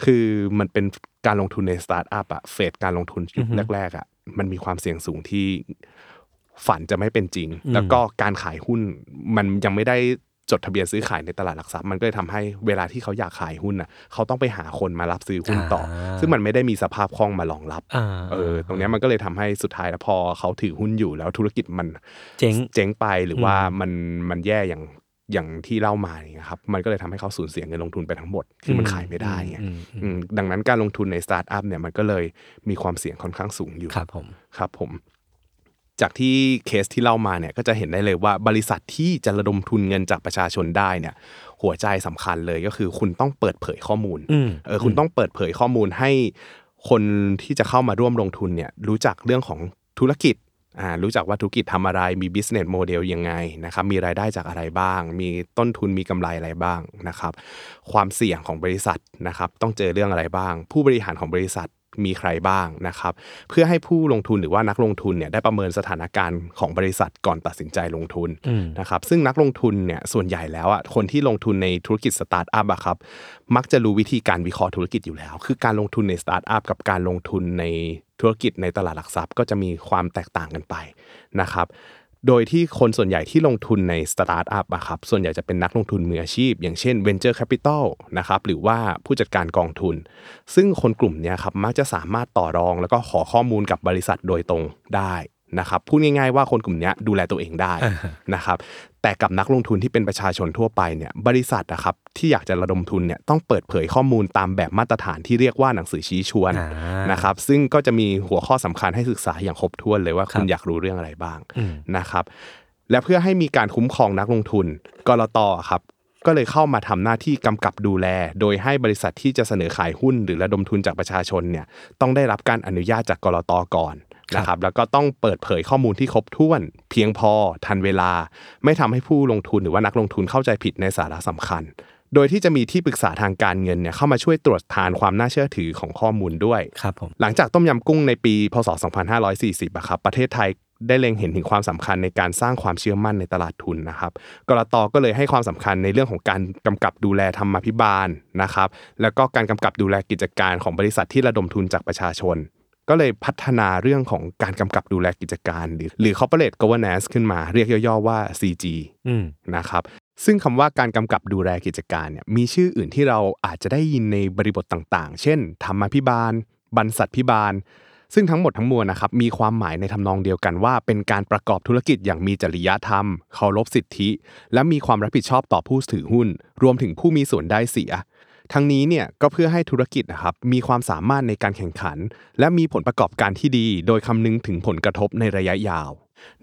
คือมันเป็นการลงทุนในสตาร์ทอัพอะเฟสการลงทุนยุคอือฮึแรกๆอะมันมีความเสี่ยงสูงที่ฝันจะไม่เป็นจริงอืมแล้วก็การขายหุ้นมันยังไม่ได้ จดทะเบียนซื้อขายในตลาดหลักทรัพย์มันก็เลยทำให้เวลาที่เขาอยากขายหุ้นอะเขาต้องไปหาคนมารับซื้อหุ้นต่ออาซึ่งมันไม่ได้มีสภาพคล่องมารองรับอ่าเออตรงเนี้ยมันก็เลยทำให้สุดท้ายแล้วพอเขาถือหุ้นอยู่แล้วธุรกิจมันเจ๊งเจ๊งไปหรือว่าอืมมันมันแย่อย่างอย่างที่เล่ามาเนี่ยครับมันก็เลยทำให้เขาสูญเสียเงินลงทุนไปทั้งหมดคือมันขายไม่ได้ไงอืมอืมอืมดังนั้นการลงทุนในสตาร์ทอัพเนี่ยมันก็เลยมีความเสี่ยงค่อนข้างสูงอยู่ครับผมครับผม จากที่เคสที่เล่ามาเนี่ยก็จะเห็นได้เลยว่าบริษัทที่จะระดมทุนเงินจากประชาชนได้เนี่ย หัวใจสำคัญเลยก็คือคุณต้องเปิดเผยข้อมูลอืมเออคุณต้องเปิดเผยข้อมูลให้คนที่จะเข้ามาร่วมลงทุนเนี่ยรู้จักเรื่องของธุรกิจอ่ารู้จักว่าธุรกิจทำอะไรมี business model ยังไงนะครับมีรายได้จากอะไรบ้าง มีต้นทุนมีกำไรอะไรบ้างนะครับ ความเสี่ยงของบริษัทนะครับต้องเจอเรื่องอะไรบ้าง ผู้บริหารของบริษัท มีใครบ้างนะครับ เพื่อให้ผู้ลงทุนหรือว่านักลงทุนเนี่ยได้ประเมินสถานการณ์ของบริษัทก่อนตัดสินใจลงทุนอืมนะครับซึ่งนักลงทุนเนี่ยส่วนใหญ่แล้วอะคนที่ลงทุนในธุรกิจสตาร์ทอัพอะครับมักจะรู้วิธีการวิเคราะห์ธุรกิจอยู่แล้ว คือการลงทุนในสตาร์ทอัพกับการลงทุนในธุรกิจในตลาดหลักทรัพย์ ก็จะมีความแตกต่างกันไปนะครับ โดยที่คนส่วนใหญ่ที่ลงทุนในสตาร์ทอัพอะครับส่วนใหญ่จะเป็นนักลงทุนมืออาชีพ อย่างเช่น Venture Capital นะครับหรือว่าผู้จัดการกองทุน ซึ่งคนกลุ่มเนี้ยครับมักจะสามารถต่อรองแล้วก็ขอข้อมูลกับบริษัทโดยตรงได้ นะครับพูดง่ายๆว่าคนกลุ่มเนี้ยดูแลตัวเองได้นะครับแต่กับนักลงทุนที่เป็นประชาชนทั่วไปเนี่ยบริษัทนะครับที่อยากจะระดมทุนเนี่ยต้องเปิดเผยข้อมูลตามแบบมาตรฐานที่เรียกว่าหนังสือชี้ชวนอ่านนะครับซึ่งก็จะมีหัวข้อสำคัญให้ศึกษาอย่างครบถ้วนเลยว่าคุณครับอยากรู้เรื่องอะไรบ้างอืมนะครับและเพื่อให้มีการคุ้มครองนักลงทุนกรตครับก็เลยเข้ามาทำหน้าที่กำกับดูแล โดยให้บริษัทที่จะเสนอขายหุ้นหรือระดมทุนจากประชาชนเนี่ยต้องได้รับการอนุญาตจากกรตก่อน นะครับแล้วก็ต้องเปิดเผยข้อมูลที่ครบถ้วน เพียงพอทันเวลา ไม่ทำให้ผู้ลงทุนหรือว่านักลงทุนเข้าใจผิดในสาระสำคัญ โดยที่จะมีที่ปรึกษาทางการเงินเนี่ยเข้ามาช่วยตรวจทานความน่าเชื่อถือของข้อมูลด้วยครับผมหลังจากต้มยำกุ้งในปี พศ 2540อะครับประเทศไทยได้เล็งเห็นถึงความสำคัญในการสร้างความเชื่อมั่นในตลาดทุนนะครับ กรตก็เลยให้ความสำคัญในเรื่องของการกำกับดูแลธรรมาภิบาลนะครับ แล้วก็การกำกับดูแลกิจการของบริษัทที่ระดมทุนจากประชาชน ก็เลยพัฒนาเรื่องของการกำกับดูแลกิจการ หรือหรือ corporate governance ขึ้นมาเรียกย่อๆว่า CG อืมนะครับซึ่งคำว่าการกำกับดูแลกิจการเนี่ยมีชื่ออื่นที่เราอาจจะได้ยินในบริบทต่างๆ เช่นธรรมาภิบาล บรรษัทพิบาล ซึ่งทั้งหมดทั้งมวลนะครับมีความหมายในทำนองเดียวกันว่า เป็นการประกอบธุรกิจอย่างมีจริยธรรม เคารพสิทธิ และมีความรับผิดชอบต่อผู้ถือหุ้น รวมถึงผู้มีส่วนได้เสีย ทั้งนี้เนี่ยก็เพื่อให้ธุรกิจนะครับมีความสามารถในการแข่งขัน และมีผลประกอบการที่ดี โดยคำนึงถึงผลกระทบในระยะยาว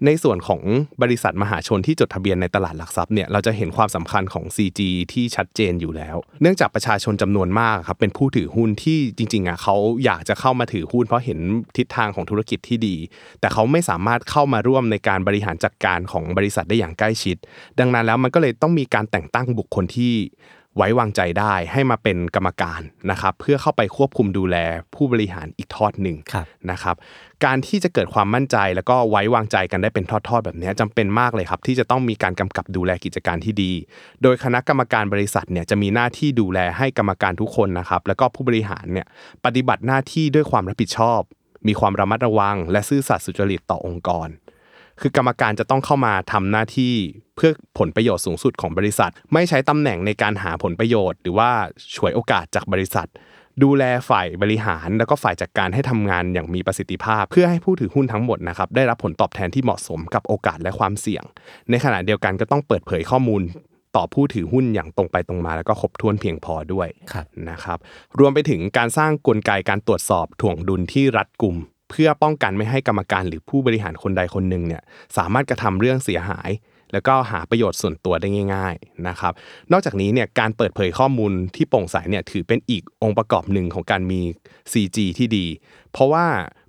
ในส่วนของบริษัทมหาชนที่จดทะเบียนในตลาดหลักทรัพย์เนี่ยเราจะเห็นความสำคัญของ CG ที่ชัดเจนอยู่แล้ว เนื่องจากประชาชนจำนวนมากครับเป็นผู้ถือหุ้นที่จริงๆอะเขาอยากจะเข้ามาถือหุ้นเพราะเห็นทิศทางของธุรกิจที่ดี แต่เขาไม่สามารถเข้ามาร่วมในการบริหารจัดการของบริษัทได้อย่างใกล้ชิด ดังนั้นแล้วมันก็เลยต้องมีการแต่งตั้งบุคคลที่ ไว้วางใจได้ให้มาเป็นกรรมการนะครับเพื่อเข้าไปควบคุมดูแลผู้บริหารอีกทอดหนึ่งครับนะครับการที่จะเกิดความมั่นใจแล้วก็ไว้วางใจกันได้เป็นทอดๆ แบบนี้จำเป็นมากเลยครับ ที่จะต้องมีการกำกับดูแลกิจการที่ดี โดยคณะกรรมการบริษัทเนี่ยจะมีหน้าที่ดูแลให้กรรมการทุกคนนะครับแล้วก็ผู้บริหารเนี่ยปฏิบัติหน้าที่ด้วยความรับผิดชอบ มีความระมัดระวัง และซื่อสัตย์สุจริตต่อองค์กร คือกรรมการจะต้องเข้ามาทำหน้าที่เพื่อผลประโยชน์สูงสุดของบริษัท ไม่ใช้ตำแหน่งในการหาผลประโยชน์ หรือว่าฉวยโอกาสจากบริษัท ดูแลฝ่ายบริหาร แล้วก็ฝ่ายจัดการให้ทำงานอย่างมีประสิทธิภาพ เพื่อให้ผู้ถือหุ้นทั้งหมดนะครับได้รับผลตอบแทนที่เหมาะสมกับโอกาสและความเสี่ยง ในขณะเดียวกันก็ต้องเปิดเผยข้อมูลต่อผู้ถือหุ้นอย่างตรงไปตรงมาแล้วก็ครบถ้วนเพียงพอด้วยครับนะครับ รวมไปถึงการสร้างกลไกการตรวจสอบถ่วงดุลที่รัดกุม เพื่อป้องกันไม่ให้กรรมการหรือผู้บริหารคนใดคนหนึ่งเนี่ยสามารถกระทำเรื่องเสียหาย แล้วก็หาประโยชน์ส่วนตัวได้ง่าย ๆนะครับ นอกจากนี้เนี่ยการเปิดเผยข้อมูลที่โปร่งใสเนี่ยถือเป็นอีกองค์ประกอบหนึ่งของการมี CG ที่ดี เพราะว่า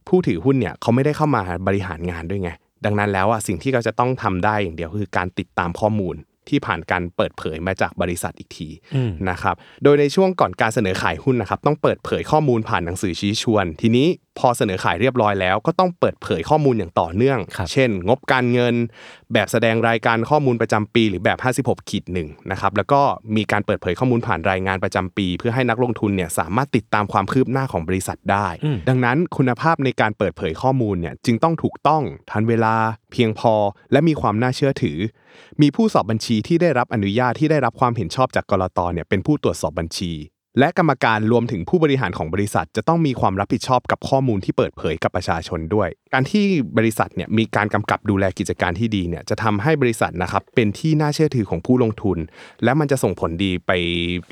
ผู้ถือหุ้นเนี่ยเขาไม่ได้เข้ามาบริหารงานด้วยไงดังนั้นแล้วอะสิ่งที่เขาจะต้องทำได้อย่างเดียวคือการติดตามข้อมูล ที่ผ่านการเปิดเผยมาจากบริษัทอีกทีอืมนะครับ โดยในช่วงก่อนการเสนอขายหุ้นนะครับ ต้องเปิดเผยข้อมูลผ่านหนังสือชี้ชวน ทีนี้พอเสนอขายเรียบร้อยแล้ว ก็ต้องเปิดเผยข้อมูลอย่างต่อเนื่องครับเช่น งบการเงิน แบบแสดงรายการข้อมูลประจำปี หรือแบบ 56ขีดหนึ่งนะครับ แล้วก็มีการเปิดเผยข้อมูลผ่านรายงานประจำปี เพื่อให้นักลงทุนเนี่ยสามารถติดตามความคืบหน้าของบริษัทได้อืมดังนั้นคุณภาพในการเปิดเผยข้อมูลเนี่ยจึงต้องถูกต้องทันเวลาเพียงพอ และมีความน่าเชื่อถือ มีผู้สอบบัญชีที่ได้รับอนุญาตที่ได้รับความเห็นชอบจากกรตเนี่ยเป็นผู้ตรวจสอบบัญชี และกรรมการรวมถึงผู้บริหารของบริษัท จะต้องมีความรับผิดชอบกับข้อมูลที่เปิดเผยกับประชาชนด้วย การที่บริษัทเนี่ยมีการกำกับดูแลกิจการที่ดีเนี่ยจะทำให้บริษัทนะครับเป็นที่น่าเชื่อถือของผู้ลงทุน และมันจะส่งผลดีไป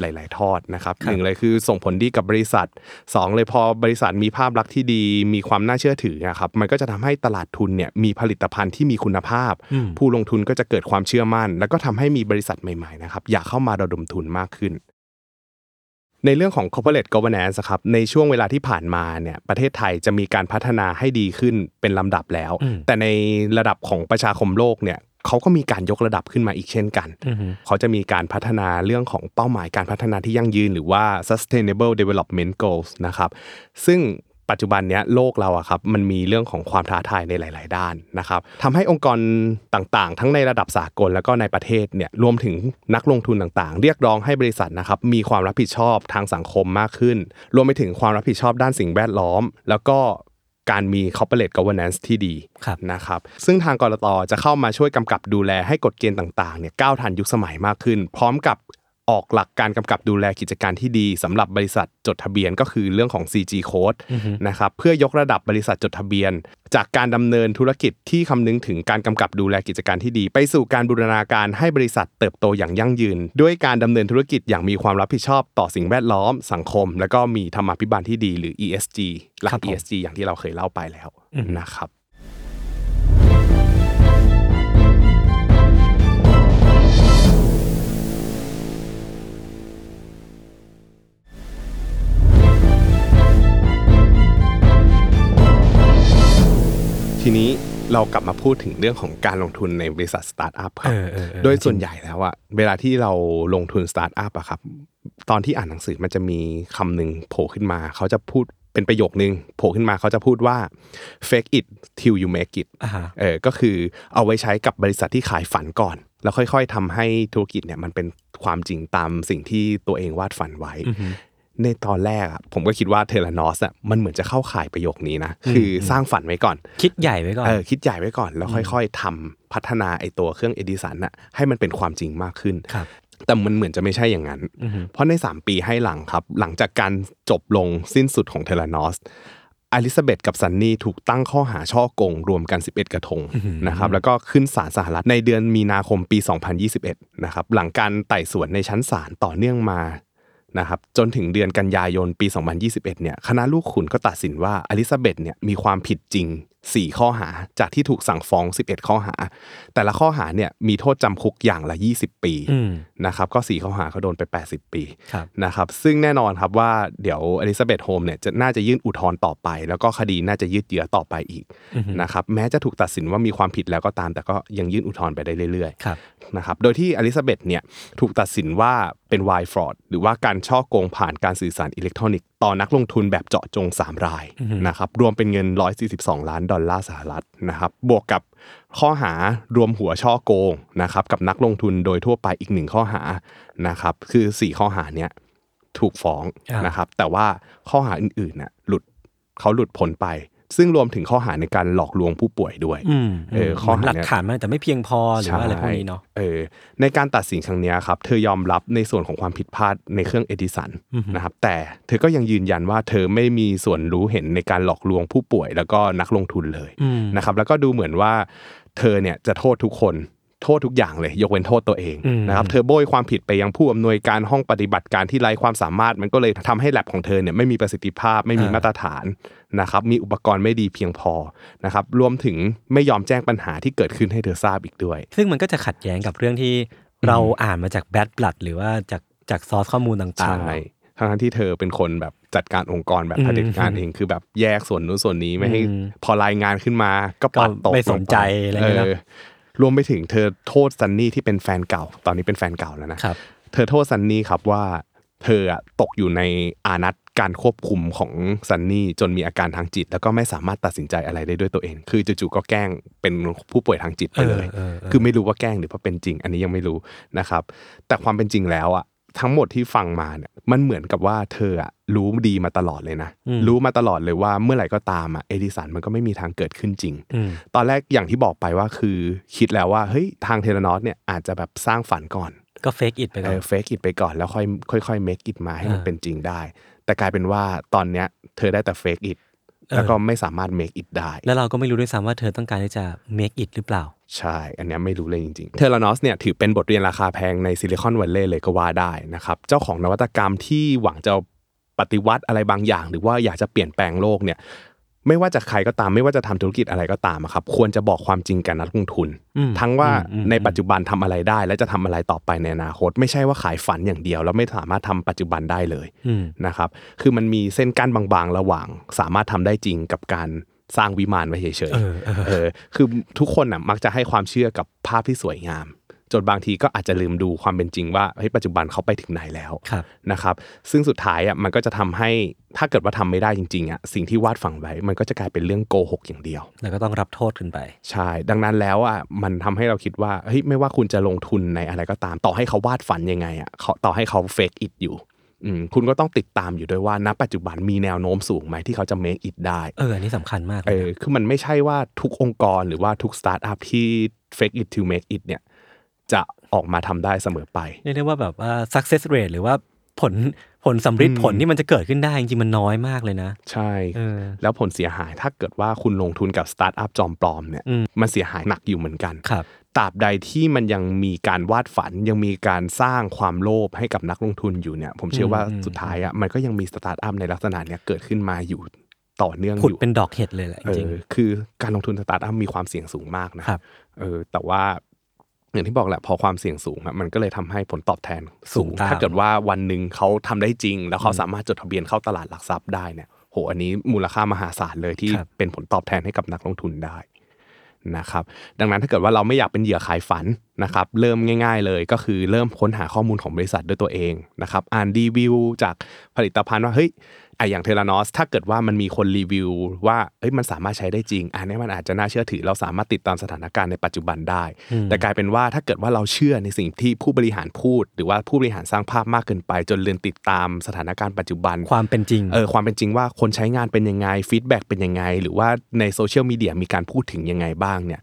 หลาย ๆ ทอดนะครับหนึ่งเลยคือส่งผลดีกับบริษัทสองเลยพอบริษัทมีภาพลักษณ์ที่ดี มีความน่าเชื่อถือนะครับมันก็จะทำให้ตลาดทุนเนี่ยมีผลิตภัณฑ์ที่มีคุณภาพอืมผู้ลงทุนก็จะเกิดความเชื่อมั่น แล้วก็ทำให้มีบริษัทใหม่ ๆ นะครับอยากเข้ามาระดมทุนมากขึ้น ในเรื่องของ corporate governance ครับในช่วงเวลาที่ผ่านมาเนี่ยประเทศไทยจะมีการพัฒนาให้ดีขึ้นเป็นลำดับแล้วอืมแต่ในระดับของประชาคมโลกเนี่ยเขาก็มีการยกระดับขึ้นมาอีกเช่นกันอือฮึเขาจะมีการพัฒนาเรื่องของเป้าหมายการพัฒนาที่ยั่งยืน หรือว่า sustainable development goals นะครับ ซึ่ง ปัจจุบันเนี้ยโลกเราอะครับมันมีเรื่องของความท้าทายในหลาย ๆ ด้านนะครับทำให้องค์กรต่างๆ ทั้งในระดับสากลแล้วก็ในประเทศเนี่ยรวมถึงนักลงทุนต่างๆ เรียกร้องให้บริษัทนะครับมีความรับผิดชอบทางสังคมมากขึ้น รวมไปถึงความรับผิดชอบด้านสิ่งแวดล้อม แล้วก็การมี corporate governance ที่ดีครับนะครับ ซึ่งทางกรตจะเข้ามาช่วยกำกับดูแลให้กฎเกณฑ์ต่างๆเนี่ยก้าวทันยุคสมัยมากขึ้น พร้อมกับ ออกหลักการกำกับดูแลกิจการที่ดีสำหรับบริษัทจดทะเบียนก็คือเรื่องของ CG Code นะครับเพื่อยกระดับบริษัทจดทะเบียน จากการดำเนินธุรกิจที่คำนึงถึงการกำกับดูแลกิจการที่ดี ไปสู่การบูรณาการให้บริษัทเติบโตอย่างยั่งยืน ด้วยการดำเนินธุรกิจอย่างมีความรับผิดชอบต่อสิ่งแวดล้อมสังคม และก็มีธรรมาภิบาลที่ดีหรือ ESG หลักครับผม ESG อย่างที่เราเคยเล่าไปแล้วนะครับ ทีนี้เรากลับมาพูดถึงเรื่องของการลงทุนในบริษัทสตาร์ทอัพครับเอบอเออเออโดยส่วนใหญ่แล้วอะเวลาที่เราลงทุนสตาร์ทอัพอะครับ ตอนที่อ่านหนังสือมันจะมีคำหนึ่งโผล่ขึ้นมา เขาจะพูดเป็นประโยคนึงโผล่ขึ้นมาเขาจะพูดว่า fake it till you make it อ่าฮะเออก็คือเอาไว้ใช้กับบริษัทที่ขายฝันก่อน แล้วค่อยๆทำให้ธุรกิจเนี่ยมันเป็นความจริงตามสิ่งที่ตัวเองวาดฝันไว้ ในตอนแรกอะผมก็คิดว่าเทเลนอสอะมันเหมือนจะเข้าข่ายประโยคนี้นะคือสร้างฝันไว้ก่อน คิดใหญ่ไว้ก่อนเออคิดใหญ่ไว้ก่อน แล้วค่อย ๆทำพัฒนาไอตัวเครื่องเอดิสันน่ะให้มันเป็นความจริงมากขึ้นครับแต่มันเหมือนจะไม่ใช่อย่างนั้น เพราะใน 3 ปีให้หลังครับ หลังจากการจบลงสิ้นสุดของ Theranos อลิซาเบธกับซันนี่ถูกตั้งข้อหาฉ้อโกงรวมกัน 11 กระทงนะครับแล้วก็ขึ้นศาลสหรัฐในเดือนมีนาคมปี 2021นะครับหลังการไต่สวนในชั้นศาลต่อเนื่องมา นะครับจนถึงเดือนกันยายนปี 2021เนี่ยคณะลูกขุนก็ตัดสินว่าอลิซาเบธเนี่ยมีความผิดจริง 4 ข้อหาจากที่ถูกสั่งฟ้อง 11 ข้อหา แต่ละข้อหาเนี่ยมีโทษจำคุกอย่างละ 20 ปีอืมนะครับก็ 4 ข้อหาเขาโดนไป 80 ปีครับนะครับซึ่งแน่นอนครับว่าเดี๋ยวอลิซาเบธโฮมเนี่ยจะน่าจะยื่นอุทธรณ์ต่อไป แล้วก็คดีน่าจะยืดเยื้อต่อไปอีกนะครับแม้จะถูกตัดสินว่ามีความผิดแล้วก็ตาม แต่ก็ยังยื่นอุทธรณ์ไปได้เรื่อยๆครับนะครับโดยที่อลิซาเบธเนี่ยถูกตัดสินว่า เป็น wire fraud หรือว่าการฉ้อโกงผ่านการสื่อสารอิเล็กทรอนิกส์ต่อนักลงทุนแบบเจาะจง 3 รายนะครับรวมเป็นเงิน 142 ล้านดอลลาร์สหรัฐนะครับบวกกับข้อหารวมหัวช่อโกงนะครับกับนักลงทุนโดยทั่วไปอีกหนึ่งข้อหานะครับคือ 4 ข้อหาเนี้ยถูกฟ้องอ่านนะครับแต่ว่าข้อหาอื่นๆน่ะหลุดเขาหลุดพ้นไป ซึ่งรวมถึงข้อหาในการหลอกลวงผู้ป่วยด้วยอืมเออข้อเหมือนหาหลักเนี้ยฐานมันแต่ไม่เพียงพอหรือว่าอะไรพวกนี้เนาะใช่เออในการตัดสินครั้งเนี้ยครับเธอยอมรับในส่วนของความผิดพลาดในเครื่องเอดิสันนะครับแต่เธอก็ยังยืนยันว่าเธอไม่มีส่วนรู้เห็นในการหลอกลวงผู้ป่วย แล้วก็นักลงทุนเลยอืมนะครับแล้วก็ดูเหมือนว่าเธอเนี่ยจะโทษทุกคน โทษทุกอย่างเลย ยกเว้นโทษตัวเองอืมนะครับเธอโบยความผิดไปยังผู้อำนวยการห้องปฏิบัติการที่ไร้ความสามารถมันก็เลยทำให้แลบของเธอเนี่ยไม่มีประสิทธิภาพไม่มีมาตรฐานนะครับมีอุปกรณ์ไม่ดีเพียงพอนะครับรวมถึงไม่ยอมแจ้งปัญหาที่เกิดขึ้นให้เธอทราบอีกด้วย ซึ่งมันก็จะขัดแย้งกับเรื่องที่เราอ่านมาจากแบดบลัดหรือว่าจากจากซอสข้อมูลต่างใช่ๆเนอะทั้งๆที่เธอเป็นคนแบบจัดการองค์กรแบบอืมเผด็จการเองคือแบบแยกส่วนนู้นส่วนนี้ไม่ให้อืมพอรายงานขึ้นมาก็ปัดตกก็ไม่สนใจลงปอะไรเงี้ยนะ รวมไปถึงเธอโทษซันนี่ที่เป็นแฟนเก่า ตอนนี้เป็นแฟนเก่าแล้วนะครับเธอโทษซันนี่ครับว่าเธออะตกอยู่ในอานัตการควบคุมของซันนี่จนมีอาการทางจิต แล้วก็ไม่สามารถตัดสินใจอะไรได้ด้วยตัวเอง คือจู่ๆก็แกล้งเป็นผู้ป่วยทางจิตไปเลยเออเออเออคือไม่รู้ว่าแกล้งหรือว่าเป็นจริง อันนี้ยังไม่รู้นะครับ แต่ความเป็นจริงแล้วอะ ทั้งหมดที่ฟังมาเนี่ยมันเหมือนกับว่าเธออะรู้ดีมาตลอดเลยนะอืมรู้มาตลอดเลยว่าเมื่อไหร่ก็ตามอะเอดิสันมันก็ไม่มีทางเกิดขึ้นจริงอืมตอนแรกอย่างที่บอกไปว่าคือคิดแล้วว่าเฮ้ยทาง Theranos เนี่ยอาจจะแบบสร้างฝันก่อน ก็ fake it ไปก่อนเออ fake it ไปก่อนแล้วค่อยค่อยๆ make it มาให้มันอ่าเป็นจริงได้ แต่กลายเป็นว่าตอนเนี้ยเธอได้แต่เฟกอิดเออ แล้วก็ไม่สามารถเมคอิดได้ แล้วเราก็ไม่รู้ด้วยซ้ำว่าเธอต้องการที่จะ make it หรือเปล่า ใช่ อันเนี้ยไม่รู้เลยจริงๆ เทเลนอสเนี่ยถือเป็นบทเรียนราคาแพงในซิลิคอนวัลเลย์เลยก็ว่าได้นะครับ เจ้าของนวัตกรรมที่หวังจะปฏิวัติอะไรบางอย่าง หรือว่าอยากจะเปลี่ยนแปลงโลกเนี่ย ไม่ว่าจะใครก็ตามไม่ว่าจะทำธุรกิจอะไรก็ตามอะครับควรจะบอกความจริงกับนักลงทุนอืมทั้งว่าอืมอืมในปัจจุบันทำอะไรได้ และจะทำอะไรต่อไปในอนาคต ไม่ใช่ว่าขายฝันอย่างเดียว แล้วไม่สามารถทำปัจจุบันได้เลยอืมนะครับคือมันมีเส้นกั้นบางๆ ระหว่าง สามารถทำได้จริงกับการสร้างวิมานไว้เฉยเออเออๆเออคือทุกคนน่ะมักจะให้ความเชื่อกับภาพที่สวยงาม จนบางทีก็อาจจะลืมดูความเป็นจริงว่าเฮ้ยปัจจุบันเขาไปถึงไหนแล้วครับนะครับ ซึ่งสุดท้ายอะมันก็จะทำให้ถ้าเกิดว่าทำไม่ได้จริงๆอะสิ่งที่วาดฝังไว้มันก็จะกลายเป็นเรื่องโกหกอย่างเดียว แล้วก็ต้องรับโทษขึ้นไป ใช่ ดังนั้นแล้วอะมันทำให้เราคิดว่าเฮ้ยไม่ว่าคุณจะลงทุนในอะไรก็ตาม ต่อให้เขาวาดฝันยังไงอะเขาต่อให้เขาเฟกอิดอยู่อืมคุณก็ต้องติดตามอยู่ด้วยว่าณปัจจุบันมีแนวโน้มสูงไหมที่เขาจะ make it ได้ เอออันนี้สำคัญมากเลยเออคือมันไม่ใช่ว่าทุกองค์กรหรือว่าทุกสตาร์ทอัพที่ fake it to make it เนี่ย จะออกมาทำได้เสมอไปเรียกได้ว่าแบบว่า success rate หรือว่าผลผลสัมฤทธิ์ผลที่มันจะเกิดขึ้นได้จริงๆมันน้อยมากเลยนะ ใช่เออแล้วผลเสียหายถ้าเกิดว่าคุณลงทุนกับสตาร์ทอัพจอมปลอมเนี่ยอืมมันเสียหายหนักอยู่เหมือนกันครับตราบใดที่มันยังมีการวาดฝันยังมีการสร้างความโลภให้กับนักลงทุนอยู่เนี่ย ผมเชื่อว่าอืมสุดท้ายอะมันก็ยังมีสตาร์ทอัพในลักษณะเนี้ยเกิดขึ้นมาอยู่ต่อเนื่องผุดอยู่เป็นดอกเห็ดเลยแหละจริงเออคือการลงทุนสตาร์ทอัพมีความเสี่ยงสูงมากนะครับเออแต่ว่า อย่างที่บอกแหละพอความเสี่ยงสูงอะมันก็เลยทำให้ผลตอบแทนสูสูงงตามถ้าเกิดว่าวันหนึ่งเขาทำได้จริง แล้วเขาสามารถจดทะเบียนเข้าตลาดหลักทรัพย์ได้เนี่ยโหอันนี้มูลค่ามหาศาลเลยที่ครับเป็นผลตอบแทนให้กับนักลงทุนได้นะครับดังนั้นถ้าเกิดว่าเราไม่อยากเป็นเหยื่อขายฝันนะครับเริ่มง่าย ๆ เลยก็คือเริ่มค้นหาข้อมูลของบริษัทด้วยตัวเองนะครับอ่านรีวิวจากผลิตภัณฑ์ว่าเฮ้ย อะอย่าง Theranos ถ้าเกิดว่ามันมีคนรีวิวว่าเอ้ยมันสามารถใช้ได้จริงอันนี้มันอาจจะน่าเชื่อถือ เราสามารถติดตามสถานการณ์ในปัจจุบันได้อืมแต่กลายเป็นว่าถ้าเกิดว่าเราเชื่อในสิ่งที่ผู้บริหารพูด หรือว่าผู้บริหารสร้างภาพมากเกินไป จนลืมติดตามสถานการณ์ปัจจุบันความเป็นจริงเออความเป็นจริงว่าคนใช้งานเป็นยังไง feedback เป็นยังไง หรือว่าในโซเชียลมีเดียมีการพูดถึงยังไงบ้างเนี่ย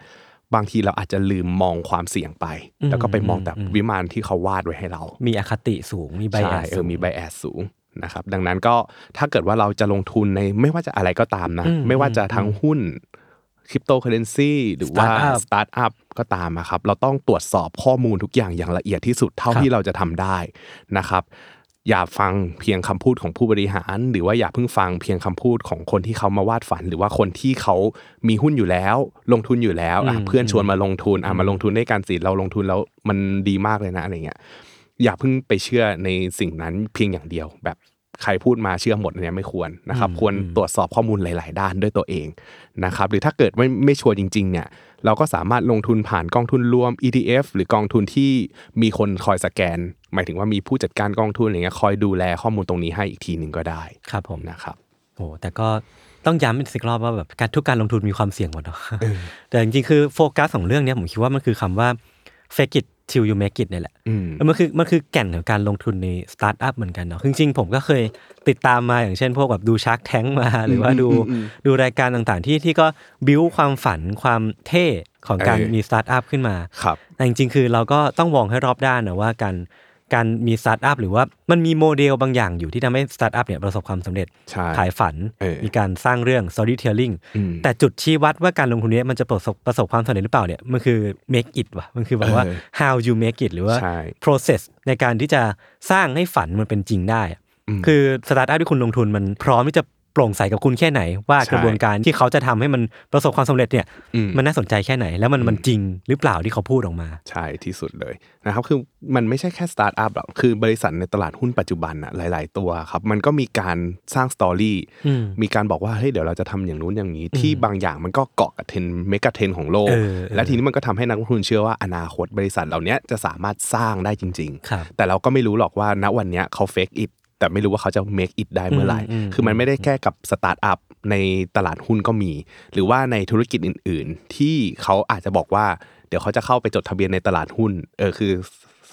บางทีเราอาจจะลืมมองความเสี่ยงไปอืมแล้วก็ไปมองแต่อืมวิมานที่เขาวาดไว้ให้เรา มีอคติสูงมี bias ใช่เออมี biasแอสสูง นะครับดังนั้นก็ถ้าเกิดว่าเราจะลงทุนในไม่ว่าจะอะไรก็ตามนะอืมไม่ว่าจะทั้งหุ้นคริปโตเคอเรนซีหรือว่า Startup สตาร์ทอัพก็ตามอะครับเราต้องตรวจสอบข้อมูลทุกอย่างอย่างละเอียดที่สุดเท่าครับที่เราจะทำได้นะครับ อย่าฟังเพียงคำพูดของผู้บริหาร หรือว่าอย่าเพิ่งฟังเพียงคำพูดของคนที่เขามาวาดฝัน หรือว่าคนที่เขามีหุ้นอยู่แล้ว ลงทุนอยู่แล้วอะอืมเพื่อนชวนมาลงทุนอะมาลงทุนด้วยกันสิเราลงทุนแล้วมันดีมากเลยนะอะไรเงี้ย อย่าเพิ่งไปเชื่อในสิ่งนั้นเพียงอย่างเดียว แบบใครพูดมาเชื่อหมดเนี่ยไม่ควรนะครับอืมควรตรวจสอบข้อมูลหลาย ๆ ด้านด้วยตัวเองนะครับ หรือถ้าเกิดไม่ไม่ชัวร์จริง ๆ เนี่ย เราก็สามารถลงทุนผ่านกองทุนรวม ETF หรือกองทุนที่มีคนคอยสแกน หมายถึงว่ามีผู้จัดการกองทุนอะไรเงี้ยคอยดูแลข้อมูลตรงนี้ให้อีกทีหนึ่งก็ได้ครับผมนะครับโอ้แต่ก็ต้องย้ำอีกสักรอบว่าแบบการทุกการลงทุนมีความเสี่ยงหมดเนาะแต่จริงๆคือโฟกัสของเรื่องเนี้ยผมคิดว่ามันคือคำว่า fake it till you make it เนี่ยแหละอืมเออมันคือมันคือแก่นของการลงทุนในสตาร์ทอัพเหมือนกันเนาะจริงๆ ผมก็เคยติดตามมาอย่างเช่น พวกแบบดู Shark Tank มา หรือว่าดูอืมอืมดูรายการต่างๆ ที่ที่ก็บิวความฝันความเท่ของการเออมีสตาร์ทอัพขึ้นมาครับแต่จริงๆ คือเราก็ต้องมองให้รอบด้านนะว่าการ การมีสตาร์ทอัพหรือว่ามันมีโมเดลบางอย่างอยู่ที่ทำให้สตาร์ทอัพเนี่ยประสบความสำเร็จใช่ขายฝันเออมีการสร้างเรื่อง storytelling อืมแต่จุดชี้วัดว่าการลงทุนเนี้ยมันจะประสบประสบความสำเร็จหรือเปล่าเนี่ยมันคือ make it ว่ะมันคือแบบว่าเออ how you make it หรือว่าใช่ process ในการที่จะสร้างให้ฝันมันเป็นจริงได้อะอืมคือสตาร์ทอัพที่คุณลงทุนมันพร้อมที่จะ โปร่งใสกับคุณแค่ไหน ว่าใช่กระบวนการที่เขาจะทำให้มันประสบความสำเร็จเนี่ยอืมมันน่าสนใจแค่ไหน แล้วมันมันจริงหรือเปล่าที่เขาพูดออกมา ใช่ที่สุดเลยนะครับคือมันไม่ใช่แค่สตาร์ทอัพหรอกคือบริษัทในตลาดหุ้นปัจจุบันอะหลาย ๆ ตัวครับมันก็มีการสร้าง story อืมมีการบอกว่าเฮ้ยเดี๋ยวเราจะทำอย่างนู้นอย่างนี้ ที่บางอย่างมันก็เกาะกับเทรนด์เมกะเทรนด์ของโลกเออเออและทีนี้มันก็ทำให้นักลงทุนเชื่อว่าอนาคตบริษัทเหล่านี้จะสามารถสร้างได้จริงๆครับแต่เราก็ไม่รู้หรอกว่าณวันเนี้ยเขา fake it แต่ไม่รู้ว่าเขาจะ make it ได้เมื่อไหร่อืมอืมคือมันไม่ได้แค่กับสตาร์ทอัพในตลาดหุ้นก็มี หรือว่าในธุรกิจอื่น ๆ ที่เขาอาจจะบอกว่า เดี๋ยวเขาจะเข้าไปจดทะเบียนในตลาดหุ้น เออ คือ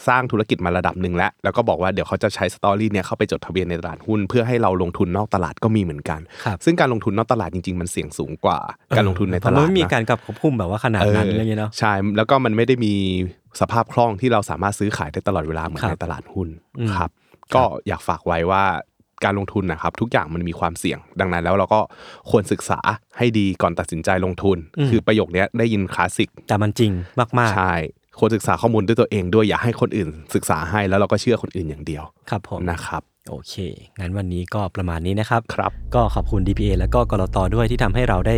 สร้างธุรกิจมาระดับหนึ่งแล้ว แล้วก็บอกว่าเดี๋ยวเขาจะใช้สตอรี่เนี่ยเข้าไปจดทะเบียนในตลาดหุ้น เพื่อให้เราลงทุนนอกตลาดก็มีเหมือนกันครับซึ่งการลงทุนนอกตลาดจริง ๆ มันเสี่ยงสูงกว่าการลงทุนในตลาดเพระมันไม่มีนะการกับควบคุมแบบว่าขนาดนั้นอะไรเงี้ยเนาะ ใช่ แล้วก็มันไม่ได้มีสภาพคล่องที่เราสามารถซื้อขายได้ตลอดเวลาเหมือนครับในตลาดหุ้นอืมครับ ก็อยากฝากไว้ว่าการลงทุนนะครับ ทุกอย่างมันมีความเสี่ยง ดังนั้นแล้วเราก็ควรศึกษาให้ดีก่อนตัดสินใจลงทุน คือประโยคเนี้ยได้ยินคลาสสิกแต่มันจริงมากใช่ควรศึกษาข้อมูลด้วยตัวเองด้วยอย่าให้คนอื่นศึกษาให้แล้วเราก็เชื่อคนอื่นอย่างเดียวๆครับผมนะครับ โอเค งั้นวันนี้ก็ประมาณนี้นะครับ ครับ ก็ขอบคุณ DPA แล้วก็กรตด้วยที่ทำให้เราได้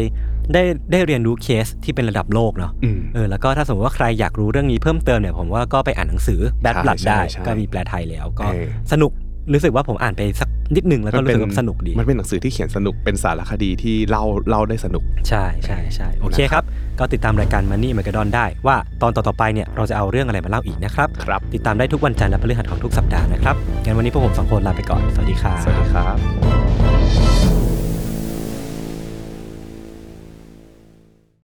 ได้ได้เรียนรู้เคสที่เป็นระดับโลกเนาะอืมเออ แล้วก็ถ้าสมมติว่าใครอยากรู้เรื่องนี้เพิ่มเติมเนี่ย ผมว่าก็ไปอ่านหนังสือ Bad ใช่ Blood ใช่ได้ใช่ก็มีแปลไทยแล้ว ก็เออสนุก รู้สึกว่าผมอ่านไปสักนิดหนึ่งแล้วก็รู้สึกว่าสนุกดี มันเป็นหนังสือที่เขียนสนุกเป็นสารคดีที่เล่าเล่าได้สนุก ใช่ใช่ใช่โอเคครับ ก็ติดตามรายการ Money m a g a d o n ได้ ว่าตอนต่อๆไปเนี่ยเราจะเอาเรื่องอะไรมาเล่าอีกนะครับครับติดตามได้ทุกวันจันทร์และพฤหัสของทุกสัปดาห์นะครับงั้นวันนี้พวกผมสองคนลาไปก่อนสวัสดีครับสวัสดีครับ